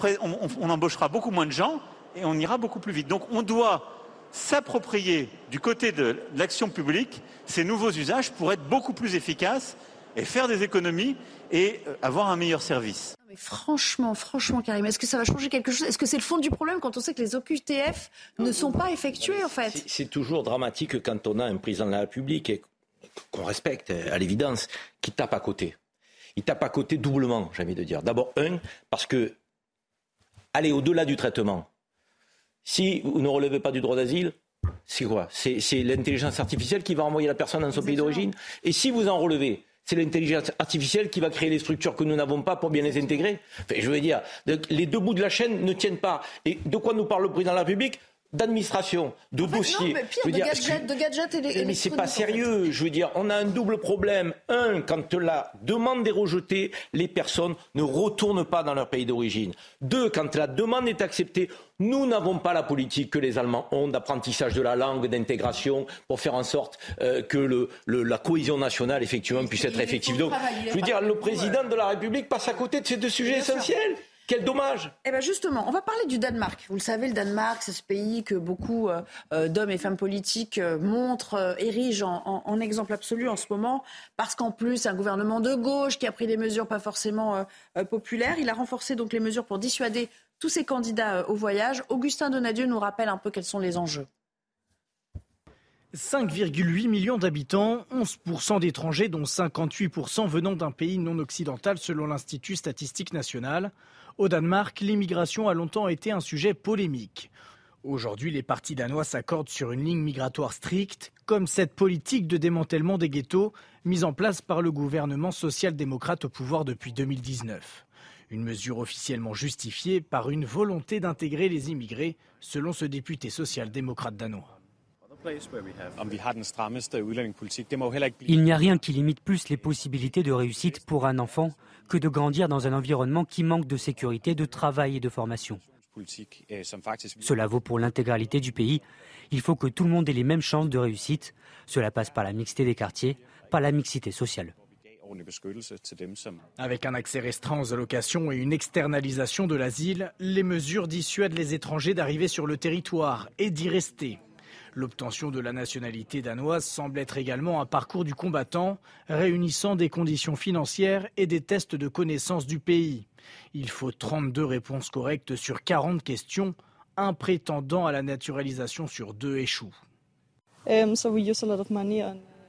on embauchera beaucoup moins de gens et on ira beaucoup plus vite. Donc on doit s'approprier du côté de l'action publique ces nouveaux usages pour être beaucoup plus efficaces et faire des économies et euh, avoir un meilleur service. Mais franchement, franchement, Karim, est-ce que ça va changer quelque chose? Est-ce que c'est le fond du problème quand on sait que les OQTF ne sont pas effectués en fait? C'est toujours dramatique quand on a un président de la République qu'on respecte à l'évidence, qui tape à côté. Il tape à côté doublement, j'ai envie de dire. D'abord, un, parce que aller au-delà du traitement, si vous ne relevez pas du droit d'asile, c'est quoi? C'est l'intelligence artificielle qui va envoyer la personne dans son pays d'origine. Et si vous en relevez, c'est l'intelligence artificielle qui va créer les structures que nous n'avons pas pour bien les intégrer. je veux dire, les deux bouts de la chaîne ne tiennent pas. Et de quoi nous parle le président de la République? D'administration, de dossiers. de, gadgets, de gadgets et Mais c'est pas sérieux. Je veux dire, on a un double problème. Un, quand la demande est rejetée, les personnes ne retournent pas dans leur pays d'origine. Deux, quand la demande est acceptée, nous n'avons pas la politique que les Allemands ont d'apprentissage de la langue, d'intégration, pour faire en sorte euh, que le, la cohésion nationale, effectivement, puisse être effective. Donc, je veux dire, le président de la République passe à côté de ces deux sujets essentiels. Quel dommage Eh bien justement, on va parler du Danemark. Vous le savez, le Danemark, c'est ce pays que beaucoup euh, euh, d'hommes et femmes politiques euh, montrent, érigent en, exemple absolu en ce moment, parce qu'en plus, c'est un gouvernement de gauche qui a pris des mesures pas forcément populaires. Il a renforcé donc les mesures pour dissuader tous ces candidats au voyage. Augustin Donadieu nous rappelle un peu quels sont les enjeux. 5,8 millions d'habitants, 11% d'étrangers, dont 58% venant d'un pays non occidental selon l'Institut statistique national. Au Danemark, l'immigration a longtemps été un sujet polémique. Aujourd'hui, les partis danois s'accordent sur une ligne migratoire stricte, comme cette politique de démantèlement des ghettos mise en place par le gouvernement social-démocrate au pouvoir depuis 2019. Une mesure officiellement justifiée par une volonté d'intégrer les immigrés, selon ce député social-démocrate danois. Il n'y a rien qui limite plus les possibilités de réussite pour un enfant que de grandir dans un environnement qui manque de sécurité, de travail et de formation. Cela vaut pour l'intégralité du pays. Il faut que tout le monde ait les mêmes chances de réussite. Cela passe par la mixité des quartiers, par la mixité sociale. Avec un accès restreint aux allocations et une externalisation de l'asile, les mesures dissuadent les étrangers d'arriver sur le territoire et d'y rester. L'obtention de la nationalité danoise semble être également un parcours du combattant, réunissant des conditions financières et des tests de connaissance du pays. Il faut 32 réponses correctes sur 40 questions. Un prétendant à la naturalisation sur deux échoue. Um,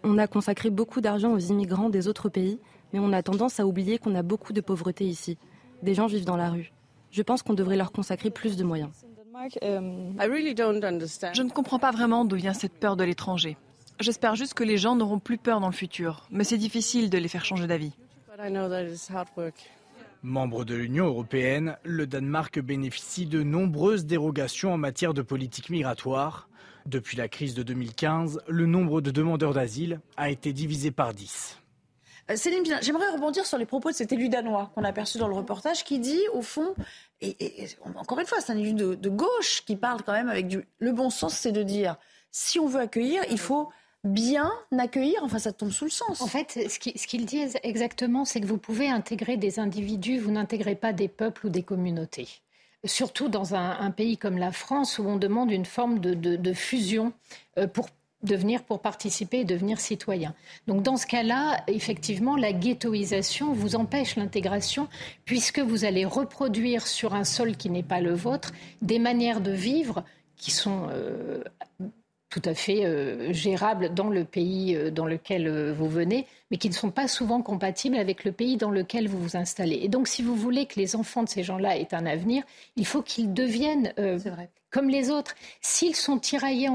on a consacré beaucoup d'argent aux immigrants des autres pays, mais on a tendance à oublier qu'on a beaucoup de pauvreté ici. Des gens vivent dans la rue. Je pense qu'on devrait leur consacrer plus de moyens. Um, Je ne comprends pas vraiment d'où vient cette peur de l'étranger. J'espère juste que les gens n'auront plus peur dans le futur, mais c'est difficile de les faire changer d'avis. Membre de l'Union européenne, le Danemark bénéficie de nombreuses dérogations en matière de politique migratoire. Depuis la crise de 2015, le nombre de demandeurs d'asile a été divisé par 10. Euh, Céline j'aimerais rebondir sur les propos de cet élu danois qu'on a aperçu dans le reportage qui dit, au fond, et, encore une fois, c'est un élu de, gauche qui parle quand même avec du. Le bon sens, c'est de dire si on veut accueillir, il faut bien accueillir, enfin ça tombe sous le sens. En fait, ce qu'il dit exactement, c'est que vous pouvez intégrer des individus, vous n'intégrez pas des peuples ou des communautés. Surtout dans un, pays comme la France où on demande une forme de, de fusion euh, pour devenir pour participer et devenir citoyen. Donc dans ce cas-là, effectivement, la ghettoisation vous empêche l'intégration puisque vous allez reproduire sur un sol qui n'est pas le vôtre des manières de vivre qui sont euh, tout à fait euh, gérables dans le pays euh, dans lequel euh, vous venez, mais qui ne sont pas souvent compatibles avec le pays dans lequel vous vous installez. Et donc, si vous voulez que les enfants de ces gens-là aient un avenir, il faut qu'ils deviennent comme les autres. S'ils sont tiraillés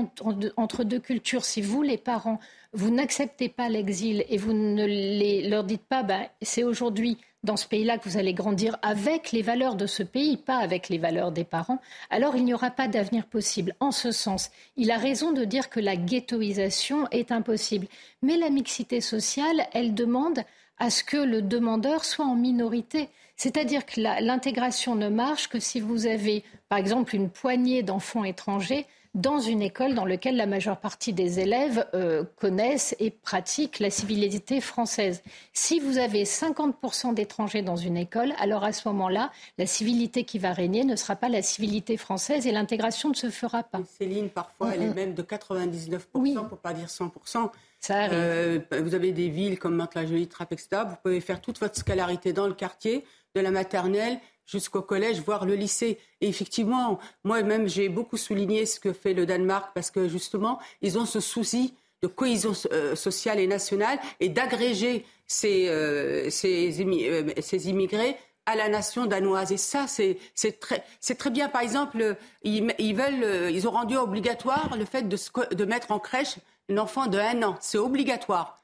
entre deux cultures, si vous, les parents, vous n'acceptez pas l'exil et vous ne les, leur dites pas, ben, c'est aujourd'hui dans ce pays-là que vous allez grandir avec les valeurs de ce pays, pas avec les valeurs des parents, alors il n'y aura pas d'avenir possible. En ce sens, il a raison de dire que la ghettoisation est impossible. Mais la mixité sociale, elle demande à ce que le demandeur soit en minorité. C'est-à-dire que l'intégration ne marche que si vous avez, par exemple, une poignée d'enfants étrangers dans une école dans laquelle la majeure partie des élèves euh, connaissent et pratiquent la civilité française. Si vous avez 50% d'étrangers dans une école, alors à ce moment-là, la civilité qui va régner ne sera pas la civilité française et l'intégration ne se fera pas. Céline, parfois, elle est même de 99%, pour ne pas dire 100%. Ça arrive. Euh, vous avez des villes comme Mantes-la-Jolie, Trappes, etc. Vous pouvez faire toute votre scolarité dans le quartier, de la maternelle jusqu'au collège, voire le lycée. Et effectivement, moi-même, j'ai beaucoup souligné ce que fait le Danemark parce que justement, ils ont ce souci de cohésion euh, sociale et nationale et d'agréger ces, euh, euh, ces, immigrés à la nation danoise. Et ça, c'est très, très bien. Par exemple, ils, veulent, ils ont rendu obligatoire le fait de, de mettre en crèche un enfant de un an. C'est obligatoire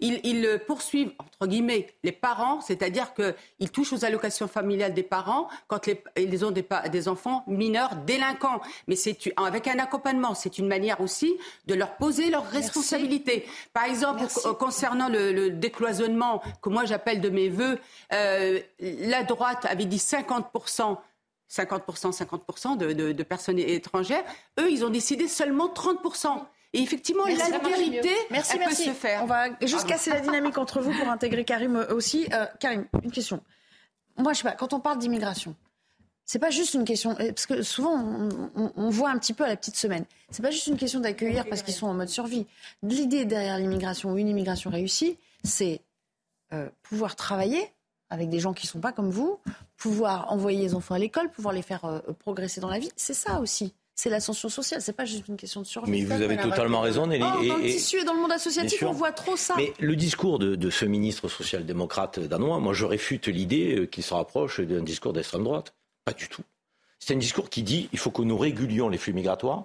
ils, poursuivent, entre guillemets, les parents, c'est-à-dire qu'ils touchent aux allocations familiales des parents quand ils ont des, enfants mineurs délinquants. Mais c'est avec un accompagnement. C'est une manière aussi de leur poser leurs responsabilités. Par exemple, concernant le, décloisonnement, que moi j'appelle de mes voeux, euh, la droite avait dit 50%. 50%, 50% de, de personnes étrangères. Eux, ils ont décidé seulement 30%. Et effectivement, la vérité, merci, elle peut se faire. On va juste casser la dynamique entre vous pour intégrer Karim aussi. Euh, Karim, une question. Moi, je sais pas, quand on parle d'immigration, c'est pas juste une question, euh, parce que souvent on, voit un petit peu à la petite semaine. C'est pas juste une question d'accueillir parce qu'ils sont en mode survie. L'idée derrière l'immigration ou une immigration réussie, c'est euh, pouvoir travailler avec des gens qui sont pas comme vous, pouvoir envoyer les enfants à l'école, pouvoir les faire progresser dans la vie. C'est ça aussi c'est l'ascension sociale. C'est pas juste une question de survie. Mais vous avez totalement raison, Nelly. Oh, dans le tissu et dans le monde associatif, on voit trop ça. Mais le discours de, ce ministre social-démocrate danois, moi, je réfute l'idée euh, qu'il se rapproche d'un discours d'extrême droite. Pas du tout. C'est un discours qui dit il faut que nous régulions les flux migratoires,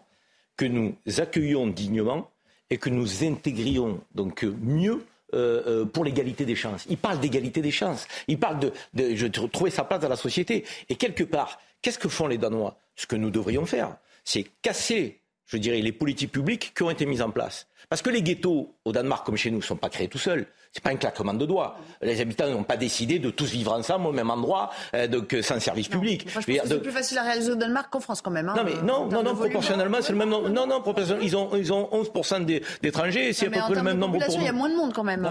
que nous accueillions dignement et que nous intégrions donc mieux euh, euh, pour l'égalité des chances. Il parle d'égalité des chances. Il parle de, de, trouver sa place dans la société. Et quelque part, qu'est-ce que font les Danois? Ce que nous devrions faire c'est casser, je dirais, les politiques publiques qui ont été mises en place. Parce que les ghettos, au Danemark comme chez nous, ne sont pas créés tout seuls. C'est pas un claquement de doigts. Les habitants n'ont pas décidé de tous vivre ensemble au même endroit, euh, donc sans service public. c'est plus facile à réaliser au Danemark qu'en France quand même. Hein, non, mais non, non, non, proportionnellement, c'est le même nombre. Non, non, ils ont, ils ont 11% d'étrangers, c'est à peu près le même nombre pour Il y a moins de monde quand même.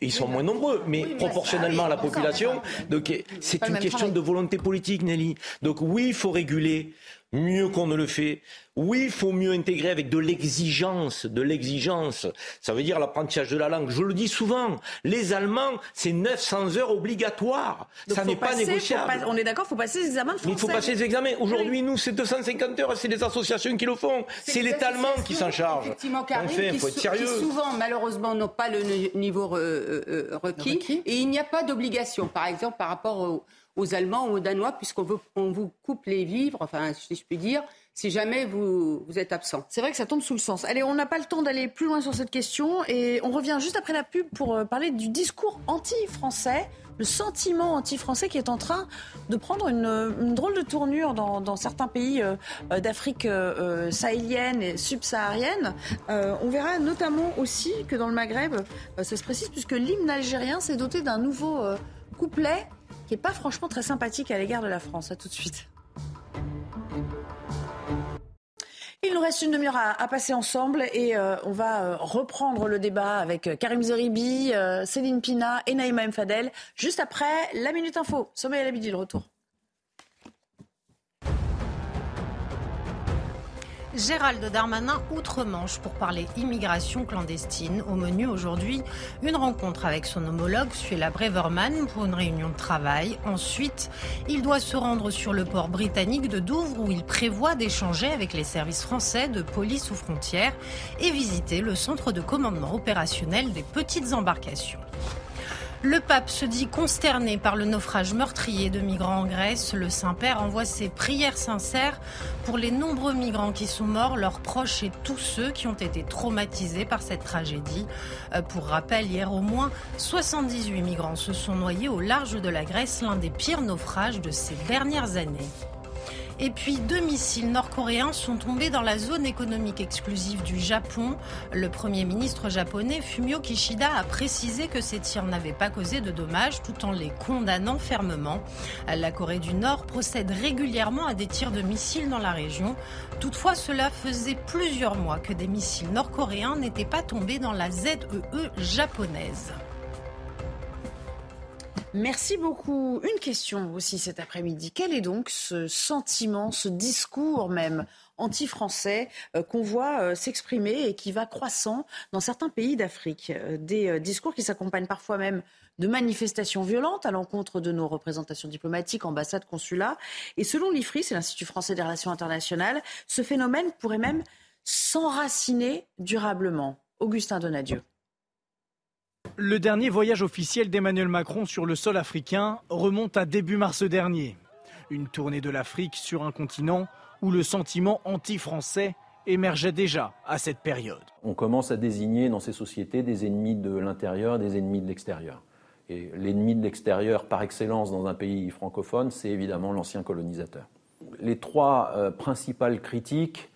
ils sont moins nombreux, mais proportionnellement à la population. Donc c'est une question de volonté politique, Nelly. Donc oui, il faut réguler mieux qu'on ne le fait. Oui, il faut mieux intégrer avec de l'exigence, de l'exigence. Ça veut dire l'apprentissage de la langue. Je le dis souvent, les Allemands, c'est 900 heures obligatoires. ça n'est pas négociable. on est d'accord, il faut passer les examens français. il faut passer les examens. Aujourd'hui, nous, c'est 250 heures, c'est les associations qui le font. C'est l'État allemand qui s'en charge. Effectivement, il faut être sérieux. Qui souvent, malheureusement, n'ont pas le niveau euh, euh, requis. Et il n'y a pas d'obligation. Par exemple, par rapport au aux Allemands ou aux Danois, puisqu'on vous coupe les vivres, enfin, si je puis dire, si jamais vous, êtes absent. C'est vrai que ça tombe sous le sens. Allez, on n'a pas le temps d'aller plus loin sur cette question et on revient juste après la pub pour euh, parler du discours anti-français, le sentiment anti-français qui est en train de prendre une, drôle de tournure dans, certains pays euh, euh, d'Afrique sahélienne et subsaharienne. on verra notamment aussi que dans le Maghreb, ça se précise puisque l'hymne algérien s'est doté d'un nouveau couplet qui n'est pas franchement très sympathique à l'égard de la France. À tout de suite. Il nous reste une demi-heure à, passer ensemble et euh, on va euh, reprendre le débat avec euh, Karim Zeribi, Céline Pina et Naïma M. Fadel juste après la Minute Info. Sommeil à retour. Gérald Darmanin outre-Manche pour parler immigration clandestine. Au menu aujourd'hui, une rencontre avec son homologue Suella Breverman pour une réunion de travail. Ensuite, il doit se rendre sur le port britannique de Douvres où il prévoit d'échanger avec les services français de police aux frontières et visiter le centre de commandement opérationnel des petites embarcations. Le pape se dit consterné par le naufrage meurtrier de migrants en Grèce. Le Saint-Père envoie ses prières sincères pour les nombreux migrants qui sont morts, leurs proches et tous ceux qui ont été traumatisés par cette tragédie. Euh, pour rappel, hier au moins 78 migrants se sont noyés au large de la Grèce, l'un des pires naufrages de ces dernières années. Et puis deux missiles nord-coréens sont tombés dans la zone économique exclusive du Japon. Le Premier ministre japonais Fumio Kishida a précisé que ces tirs n'avaient pas causé de dommages tout en les condamnant fermement. La Corée du Nord procède régulièrement à des tirs de missiles dans la région. Toutefois, cela faisait plusieurs mois que des missiles nord-coréens n'étaient pas tombés dans la ZEE e japonaise. Merci beaucoup. Une question aussi cet après-midi. Quel est donc ce sentiment, ce discours même anti-français euh, qu'on voit euh, s'exprimer et qui va croissant dans certains pays d'Afrique euh, Des discours qui s'accompagnent parfois même de manifestations violentes à l'encontre de nos représentations diplomatiques, ambassades, consulats. Et selon l'IFRI, c'est l'Institut français des relations internationales, ce phénomène pourrait même s'enraciner durablement. Augustin Donadieu. Le dernier voyage officiel d'Emmanuel Macron sur le sol africain remonte à début mars dernier. Une tournée de l'Afrique sur un continent où le sentiment anti-français émergeait déjà à cette période. On commence à désigner dans ces sociétés des ennemis de l'intérieur des ennemis de l'extérieur. Et l'ennemi de l'extérieur par excellence dans un pays francophone, c'est évidemment l'ancien colonisateur. Les trois euh, principales critiques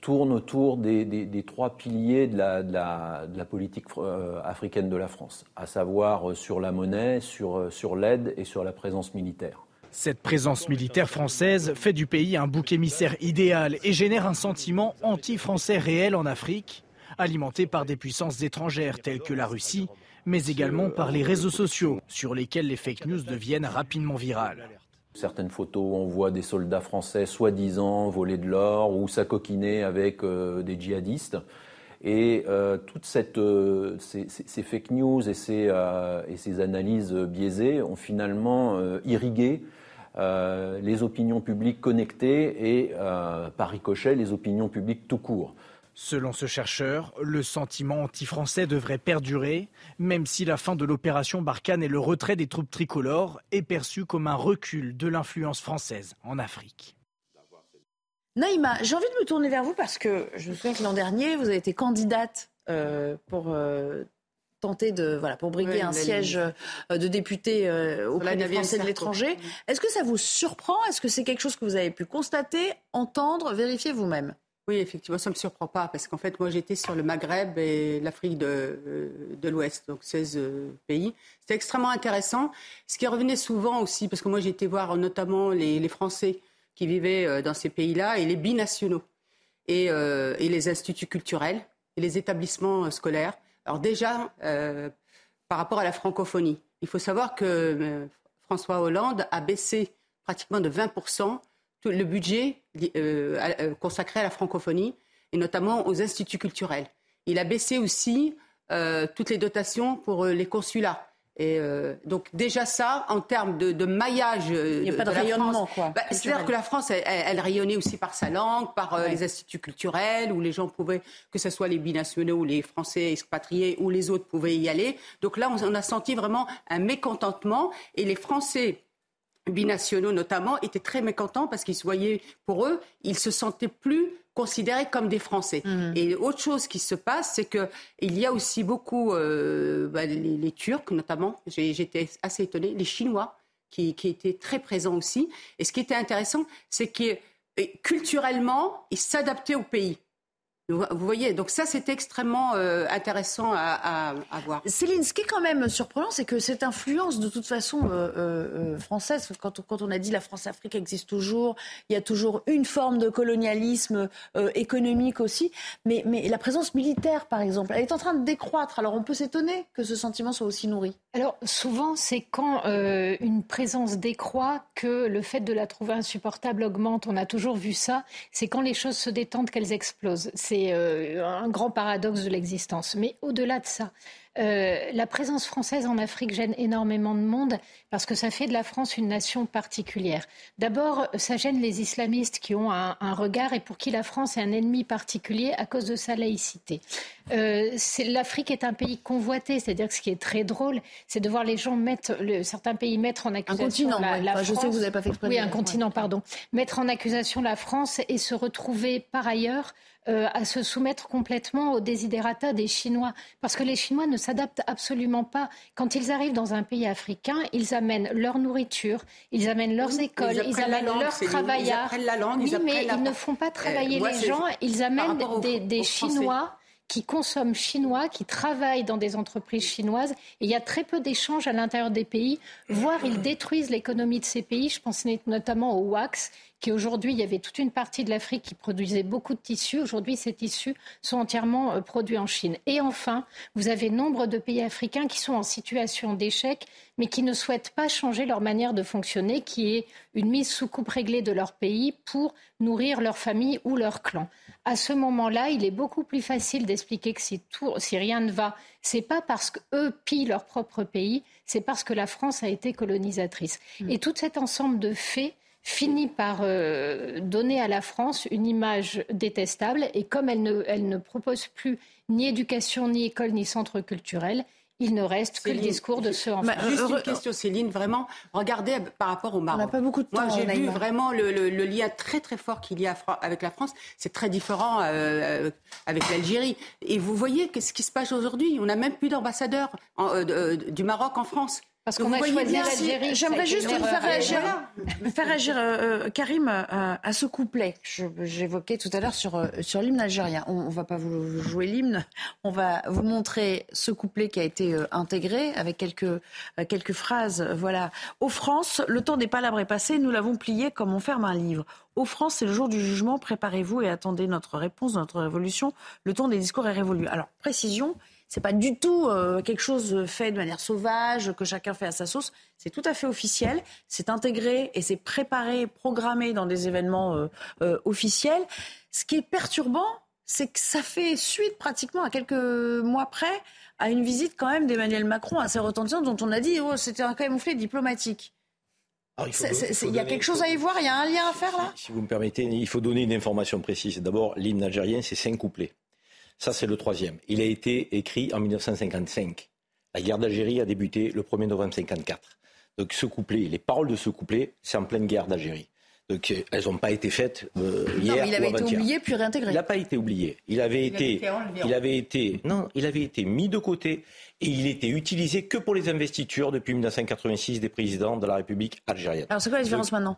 tourne autour des, trois piliers de la, politique euh, africaine de la France, à savoir euh, sur la monnaie, sur l'aide et sur la présence militaire. Cette présence militaire française fait du pays un bouc émissaire idéal et génère un sentiment anti-français réel en Afrique, alimenté par des puissances étrangères telles que la Russie, mais également par les réseaux sociaux, sur lesquels les fake news deviennent rapidement virales. Certaines photos, on voit des soldats français soi-disant voler de l'or ou s'acoquiner avec euh, des djihadistes. Et euh, toutes euh, ces, fake news ces, et ces, analyses biaisées ont finalement irrigué les opinions publiques connectées et, par ricochet, les opinions publiques tout court. Selon ce chercheur, le sentiment anti-français devrait perdurer, même si la fin de l'opération Barkhane et le retrait des troupes tricolores est perçu comme un recul de l'influence française en Afrique. Naïma, j'ai envie de me tourner vers vous parce que je me souviens que l'an dernier, vous avez été candidate euh, pour euh, tenter de voilà pour briguer un siège euh, de député auprès des Français de l'étranger. Est-ce que ça vous surprend? Est-ce que c'est quelque chose que vous avez pu constater, entendre, vérifier vous-même? Oui, effectivement, ça ne me surprend pas parce qu'en fait, moi, j'étais sur le Maghreb et l'Afrique de, euh, de l'Ouest, donc 16 euh, pays. C'était extrêmement intéressant. Ce qui revenait souvent aussi, parce que moi, j'ai été voir notamment les, Français qui vivaient euh, dans ces pays-là et les binationaux et, et, les instituts culturels et les établissements scolaires. Alors déjà, par rapport à la francophonie, il faut savoir que François Hollande a baissé pratiquement de 20 le budget euh, euh, consacré à la francophonie et notamment aux instituts culturels. Il a baissé aussi euh, toutes les dotations pour les consulats. Et donc déjà ça, en termes de, maillage, il n'y a pas de, rayonnement. Bah, c'est-à-dire que la France, elle, rayonnait aussi par sa langue, par les instituts culturels, où les gens pouvaient, que ce soit les binationaux ou les Français expatriés ou les autres, pouvaient y aller. Donc là, on a senti vraiment un mécontentement, et les Français binationaux notamment, étaient très mécontents parce qu'ils se voyaient, pour eux, ils se sentaient plus considérés comme des Français. Mmh. Et autre chose qui se passe, c'est qu'il y a aussi beaucoup, euh, bah, les, Turcs notamment, j'étais assez étonnée, les Chinois qui, qui, étaient très présents aussi. Et ce qui était intéressant, c'est que culturellement, ils s'adaptaient au pays. Vous voyez, donc ça c'est extrêmement euh, intéressant à, voir. Céline, ce qui est quand même surprenant, c'est que cette influence de toute façon euh, euh, française, quand, quand, on a dit la France-Afrique existe toujours, il y a toujours une forme de colonialisme économique aussi, mais, mais la présence militaire par exemple, elle est en train de décroître. Alors on peut s'étonner que ce sentiment soit aussi nourri. Alors souvent c'est quand une présence décroît que le fait de la trouver insupportable augmente. On a toujours vu ça. C'est quand les choses se détendent qu'elles explosent. C'est euh, un grand paradoxe de l'existence. Mais au-delà de ça, euh, la présence française en Afrique gêne énormément de monde parce que ça fait de la France une nation particulière. D'abord, ça gêne les islamistes qui ont un, regard et pour qui la France est un ennemi particulier à cause de sa laïcité. Euh, L'Afrique est un pays convoité, c'est-à-dire que ce qui est très drôle, c'est de voir les gens mettre, certains pays mettre en accusation un continent, la, France. Je sais que vous n'avez pas fait exprès. Oui, un continent, pardon. Mettre en accusation la France et se retrouver par ailleurs euh, à se soumettre complètement aux désidérata des Chinois. Parce que les Chinois ne s'adaptent absolument pas. Quand ils arrivent dans un pays africain, ils amènent leur nourriture, ils amènent leurs écoles, ils, amènent leurs travailleurs. Ils la langue, oui, mais ils ne font pas travailler les gens, ils amènent des, Chinois qui consomment chinois, qui travaillent dans des entreprises chinoises. Et il y a très peu d'échanges à l'intérieur des pays, voire ils détruisent l'économie de ces pays. Je pense notamment au wax, qui aujourd'hui, il y avait toute une partie de l'Afrique qui produisait beaucoup de tissus. Aujourd'hui, ces tissus sont entièrement euh, produits en Chine. Et enfin, vous avez nombre de pays africains qui sont en situation d'échec, mais qui ne souhaitent pas changer leur manière de fonctionner, qui est une mise sous coupe réglée de leur pays pour nourrir leur famille ou leur clan à ce moment-là, il est beaucoup plus facile d'expliquer que si, tout, si rien ne va, c'est pas parce qu'eux pillent leur propre pays, c'est parce que la France a été colonisatrice. Mm. Et tout cet ensemble de faits finit par euh, donner à la France une image détestable. Et comme elle ne, elle ne propose plus ni éducation, ni école, ni centre culturel, il ne reste que le discours de ceux en France. Juste une question, Céline, vraiment, regardez par rapport au Maroc. On n'a pas beaucoup de temps. Moi, j'ai vu vraiment le, lien très très fort qu'il y a avec la France. C'est très différent euh, avec l'Algérie. Et vous voyez ce qui se passe aujourd'hui. On n'a même plus d'ambassadeur euh, du Maroc en France. Parce qu'on a choisi l'Algérie. J'aimerais juste vous faire réagir, faire réagir euh, euh, Karim euh, à ce couplet que j'évoquais tout à l'heure sur, sur l'hymne algérien. On ne va pas vous jouer l'hymne, on va vous montrer ce couplet qui a été intégré avec quelques, quelques phrases. Voilà. Aux France, le temps des palabres est passé, nous l'avons plié comme on ferme un livre. Aux France, c'est le jour du jugement, préparez-vous et attendez notre réponse, notre révolution. Le temps des discours est révolu. Alors, précision, c'est pas du tout euh, quelque chose fait de manière sauvage, que chacun fait à sa sauce. C'est tout à fait officiel. C'est intégré et c'est préparé, programmé dans des événements euh, euh, officiels. Ce qui est perturbant, c'est que ça fait suite pratiquement à quelques mois près à une visite quand même d'Emmanuel Macron assez retentissante dont on a dit oh c'était un camouflet diplomatique. Ah, il, y a quelque chose à y voir, il y a un lien à faire là? Si vous me permettez, il faut donner une information précise. D'abord, l'hymne algérien, c'est cinq couplets. Ça, c'est le troisième. Il a été écrit en 1955. La guerre d'Algérie a débuté le 1er novembre 1954. Donc ce couplet, les paroles de ce couplet, c'est en pleine guerre d'Algérie. Donc euh, elles n'ont pas été faites euh, hier non, mais il avait été oublié puis réintégré. Il n'a pas été oublié. Il avait été, il avait été, non, il avait été mis de côté et il était utilisé que pour les investitures depuis 1986 des présidents de la République algérienne. Alors c'est quoi la différence maintenant?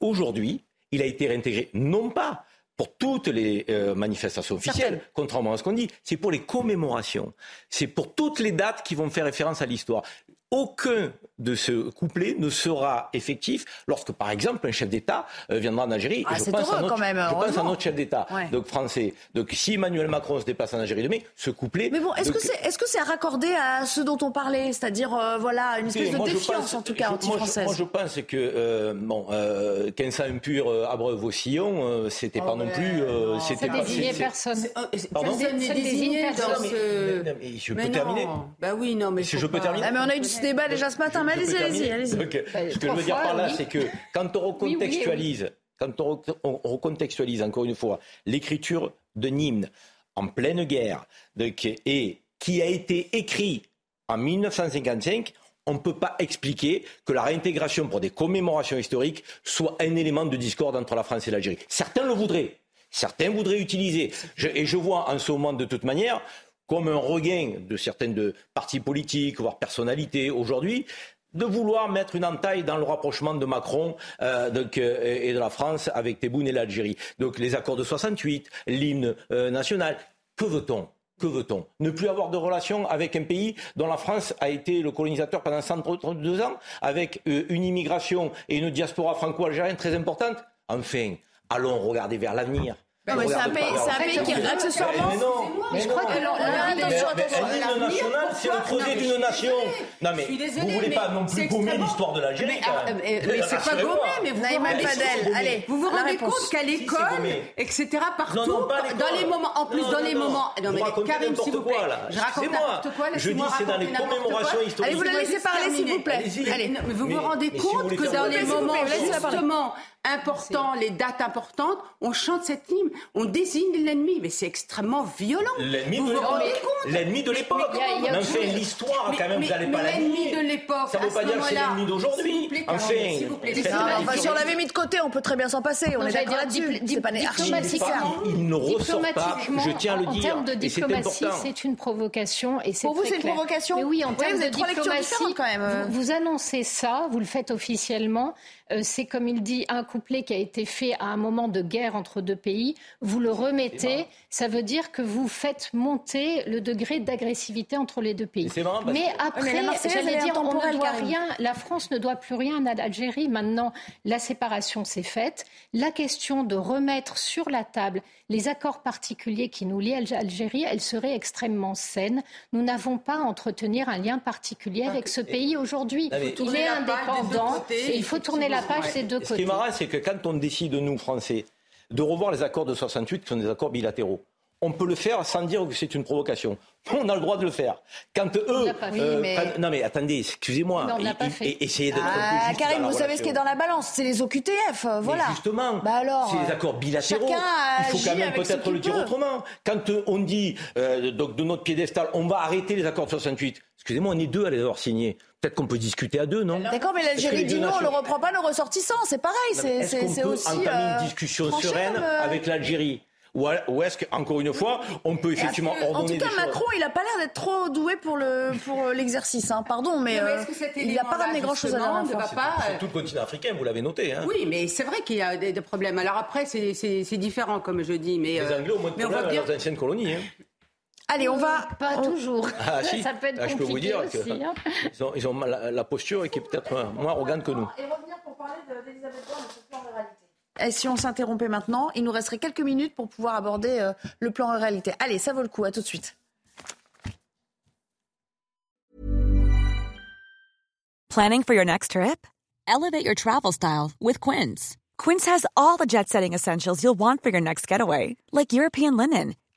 Aujourd'hui, il a été réintégré non pas pour toutes les euh, manifestations officielles, contrairement à ce qu'on dit, c'est pour les commémorations, c'est pour toutes les dates qui vont faire référence à l'histoire aucun de ce couplet ne sera effectif lorsque, par exemple, un chef d'État euh, viendra en Algérie. Ah, je, pense à, notre, même, je pense à notre chef d'État, donc français. Donc, si Emmanuel Macron se déplace en Algérie demain, ce couplet. Mais bon, est-ce que c'est c'est raccordé à ce dont on parlait, c'est-à-dire euh, voilà une espèce de défiance en tout cas anti-française Moi, je pense que euh, bon, euh, qu'un sang impur abreuve au sillon, c'était pas oh, non plus. c'était ça désignait personne. Personne n'est désigné dans ce. Je peux terminer. Bah oui, non, mais. Si je peux terminer. Ah, mais on a eu débat déjà ce matin. Mais allez-y, allez-y, allez-y. Bah, ce que je veux dire par là, c'est que quand on recontextualise, quand on, recontextualise encore une fois l'écriture de hymne en pleine guerre et qui a été écrit en 1955, on ne peut pas expliquer que la réintégration pour des commémorations historiques soit un élément de discorde entre la France et l'Algérie. Certains le voudraient. Certains voudraient utiliser. et je vois en ce moment, de toute manière, comme un regain de certaines de partis politiques, voire personnalités aujourd'hui, de vouloir mettre une entaille dans le rapprochement de Macron euh, euh, et de la France avec Tebboune et l'Algérie. Donc les accords de 68, l'hymne euh, national. Que veut-on? Que veut-on? Ne plus avoir de relations avec un pays dont la France a été le colonisateur pendant 132 ans, avec une immigration et une diaspora franco-algérienne très importante? Enfin, allons regarder vers l'avenir. Non, mais c'est un pays, c'est un pays qui accessoirement. Mais non, mais je crois que l'hymne national, c'est le projet d'une nation. Non mais vous voulez pas non plus gommer l'histoire de l'Algérie. Mais c'est pas gommer, mais vous Naïma Fadel, allez. Vous vous rendez compte qu'à l'école, etc. partout, dans les moments, en plus dans les moments. Non mais Karim, s'il vous plaît, je raconte n'importe quoi. Je dis c'est dans les commémorations historiques. Allez, vous la laissez parler, s'il vous plaît. Allez, vous vous rendez compte que dans les moments justement importants, les dates importantes, on chante cette hymne, on désigne l'ennemi, mais c'est extrêmement violent. L'ennemi de l'époque. L'ennemi de l'époque. Mais enfin, l'histoire, quand même, vous n'allez pas la L'ennemi de l'époque. Ça ne veut pas dire que c'est l'ennemi d'aujourd'hui. Enfin, si on l'avait mis de côté, on peut très bien s'en passer. On est d'accord là-dessus. Diplomatiquement. Il ne ressort pas. Je tiens à le dire. En termes de diplomatie, c'est une provocation. Et Pour vous, c'est une provocation Mais oui, en termes de diplomatie, vous annoncez ça, vous le faites officiellement. Euh, c'est comme il dit un couplet qui a été fait à un moment de guerre entre deux pays. Vous le remettez, ça veut dire que vous faites monter le degré d'agressivité entre les deux pays. Mais après, j'allais dire, on ne doit rien. La France ne doit plus rien à l'Algérie. Maintenant, la séparation s'est faite. La question de remettre sur la table les accords particuliers qui nous lient à l'Algérie, elle serait extrêmement saine. Nous n'avons pas à entretenir un lien particulier avec ce pays aujourd'hui. Il est indépendant et il faut tourner la page des deux côtés. Ce qui est marrant, c'est que quand on décide, nous, Français, de revoir les accords de 68, qui sont des accords bilatéraux, on peut le faire sans dire que c'est une provocation. On a le droit de le faire. Quand eux, euh, non mais attendez, excusez-moi, essayez d'être ah, Karim, vous savez ce qui est dans la balance, c'est les OQTF, euh, voilà. justement, bah alors, c'est les accords bilatéraux. Il faut quand même peut-être le dire autrement. Quand euh, on dit donc de notre piédestal, on va arrêter les accords de 68. Excusez-moi, on est deux à les avoir signés. Peut-être qu'on peut discuter à deux, non D'accord, mais l'Algérie dit non, on ne le reprend pas le ressortissant, c'est pareil. C'est aussi. entamer une discussion sereine avec l'Algérie ou est-ce qu'encore une fois, on peut effectivement ordonner En tout cas, Macron, il n'a pas l'air d'être trop doué pour le pour l'exercice. Hein. Pardon, mais, euh, il n'a pas ramené grand-chose à la fois. C'est tout le continent africain, vous l'avez noté. Hein. Oui, mais c'est vrai qu'il y a des, problèmes. Alors après, c'est différent, comme je dis. Mais, les euh, Anglais ont moins de problèmes dire... leurs anciennes colonies. Hein. Allez, on va. Pas toujours. Ah, si. Ça peut être ah, je peux vous dire aussi, hein. ils ont, ils ont la, posture qui est peut-être moins arrogante que nous. Et revenir pour parler d'Elisabeth Borne et ce plan de réalité. Et si on s'interrompait maintenant, il nous resterait quelques minutes pour pouvoir aborder euh, le plan en réalité. Allez, ça vaut le coup. À tout de suite. Planning for your next trip? Elevate your travel style with Quince. Quince has all the jet-setting essentials you'll want for your next getaway, like European linen,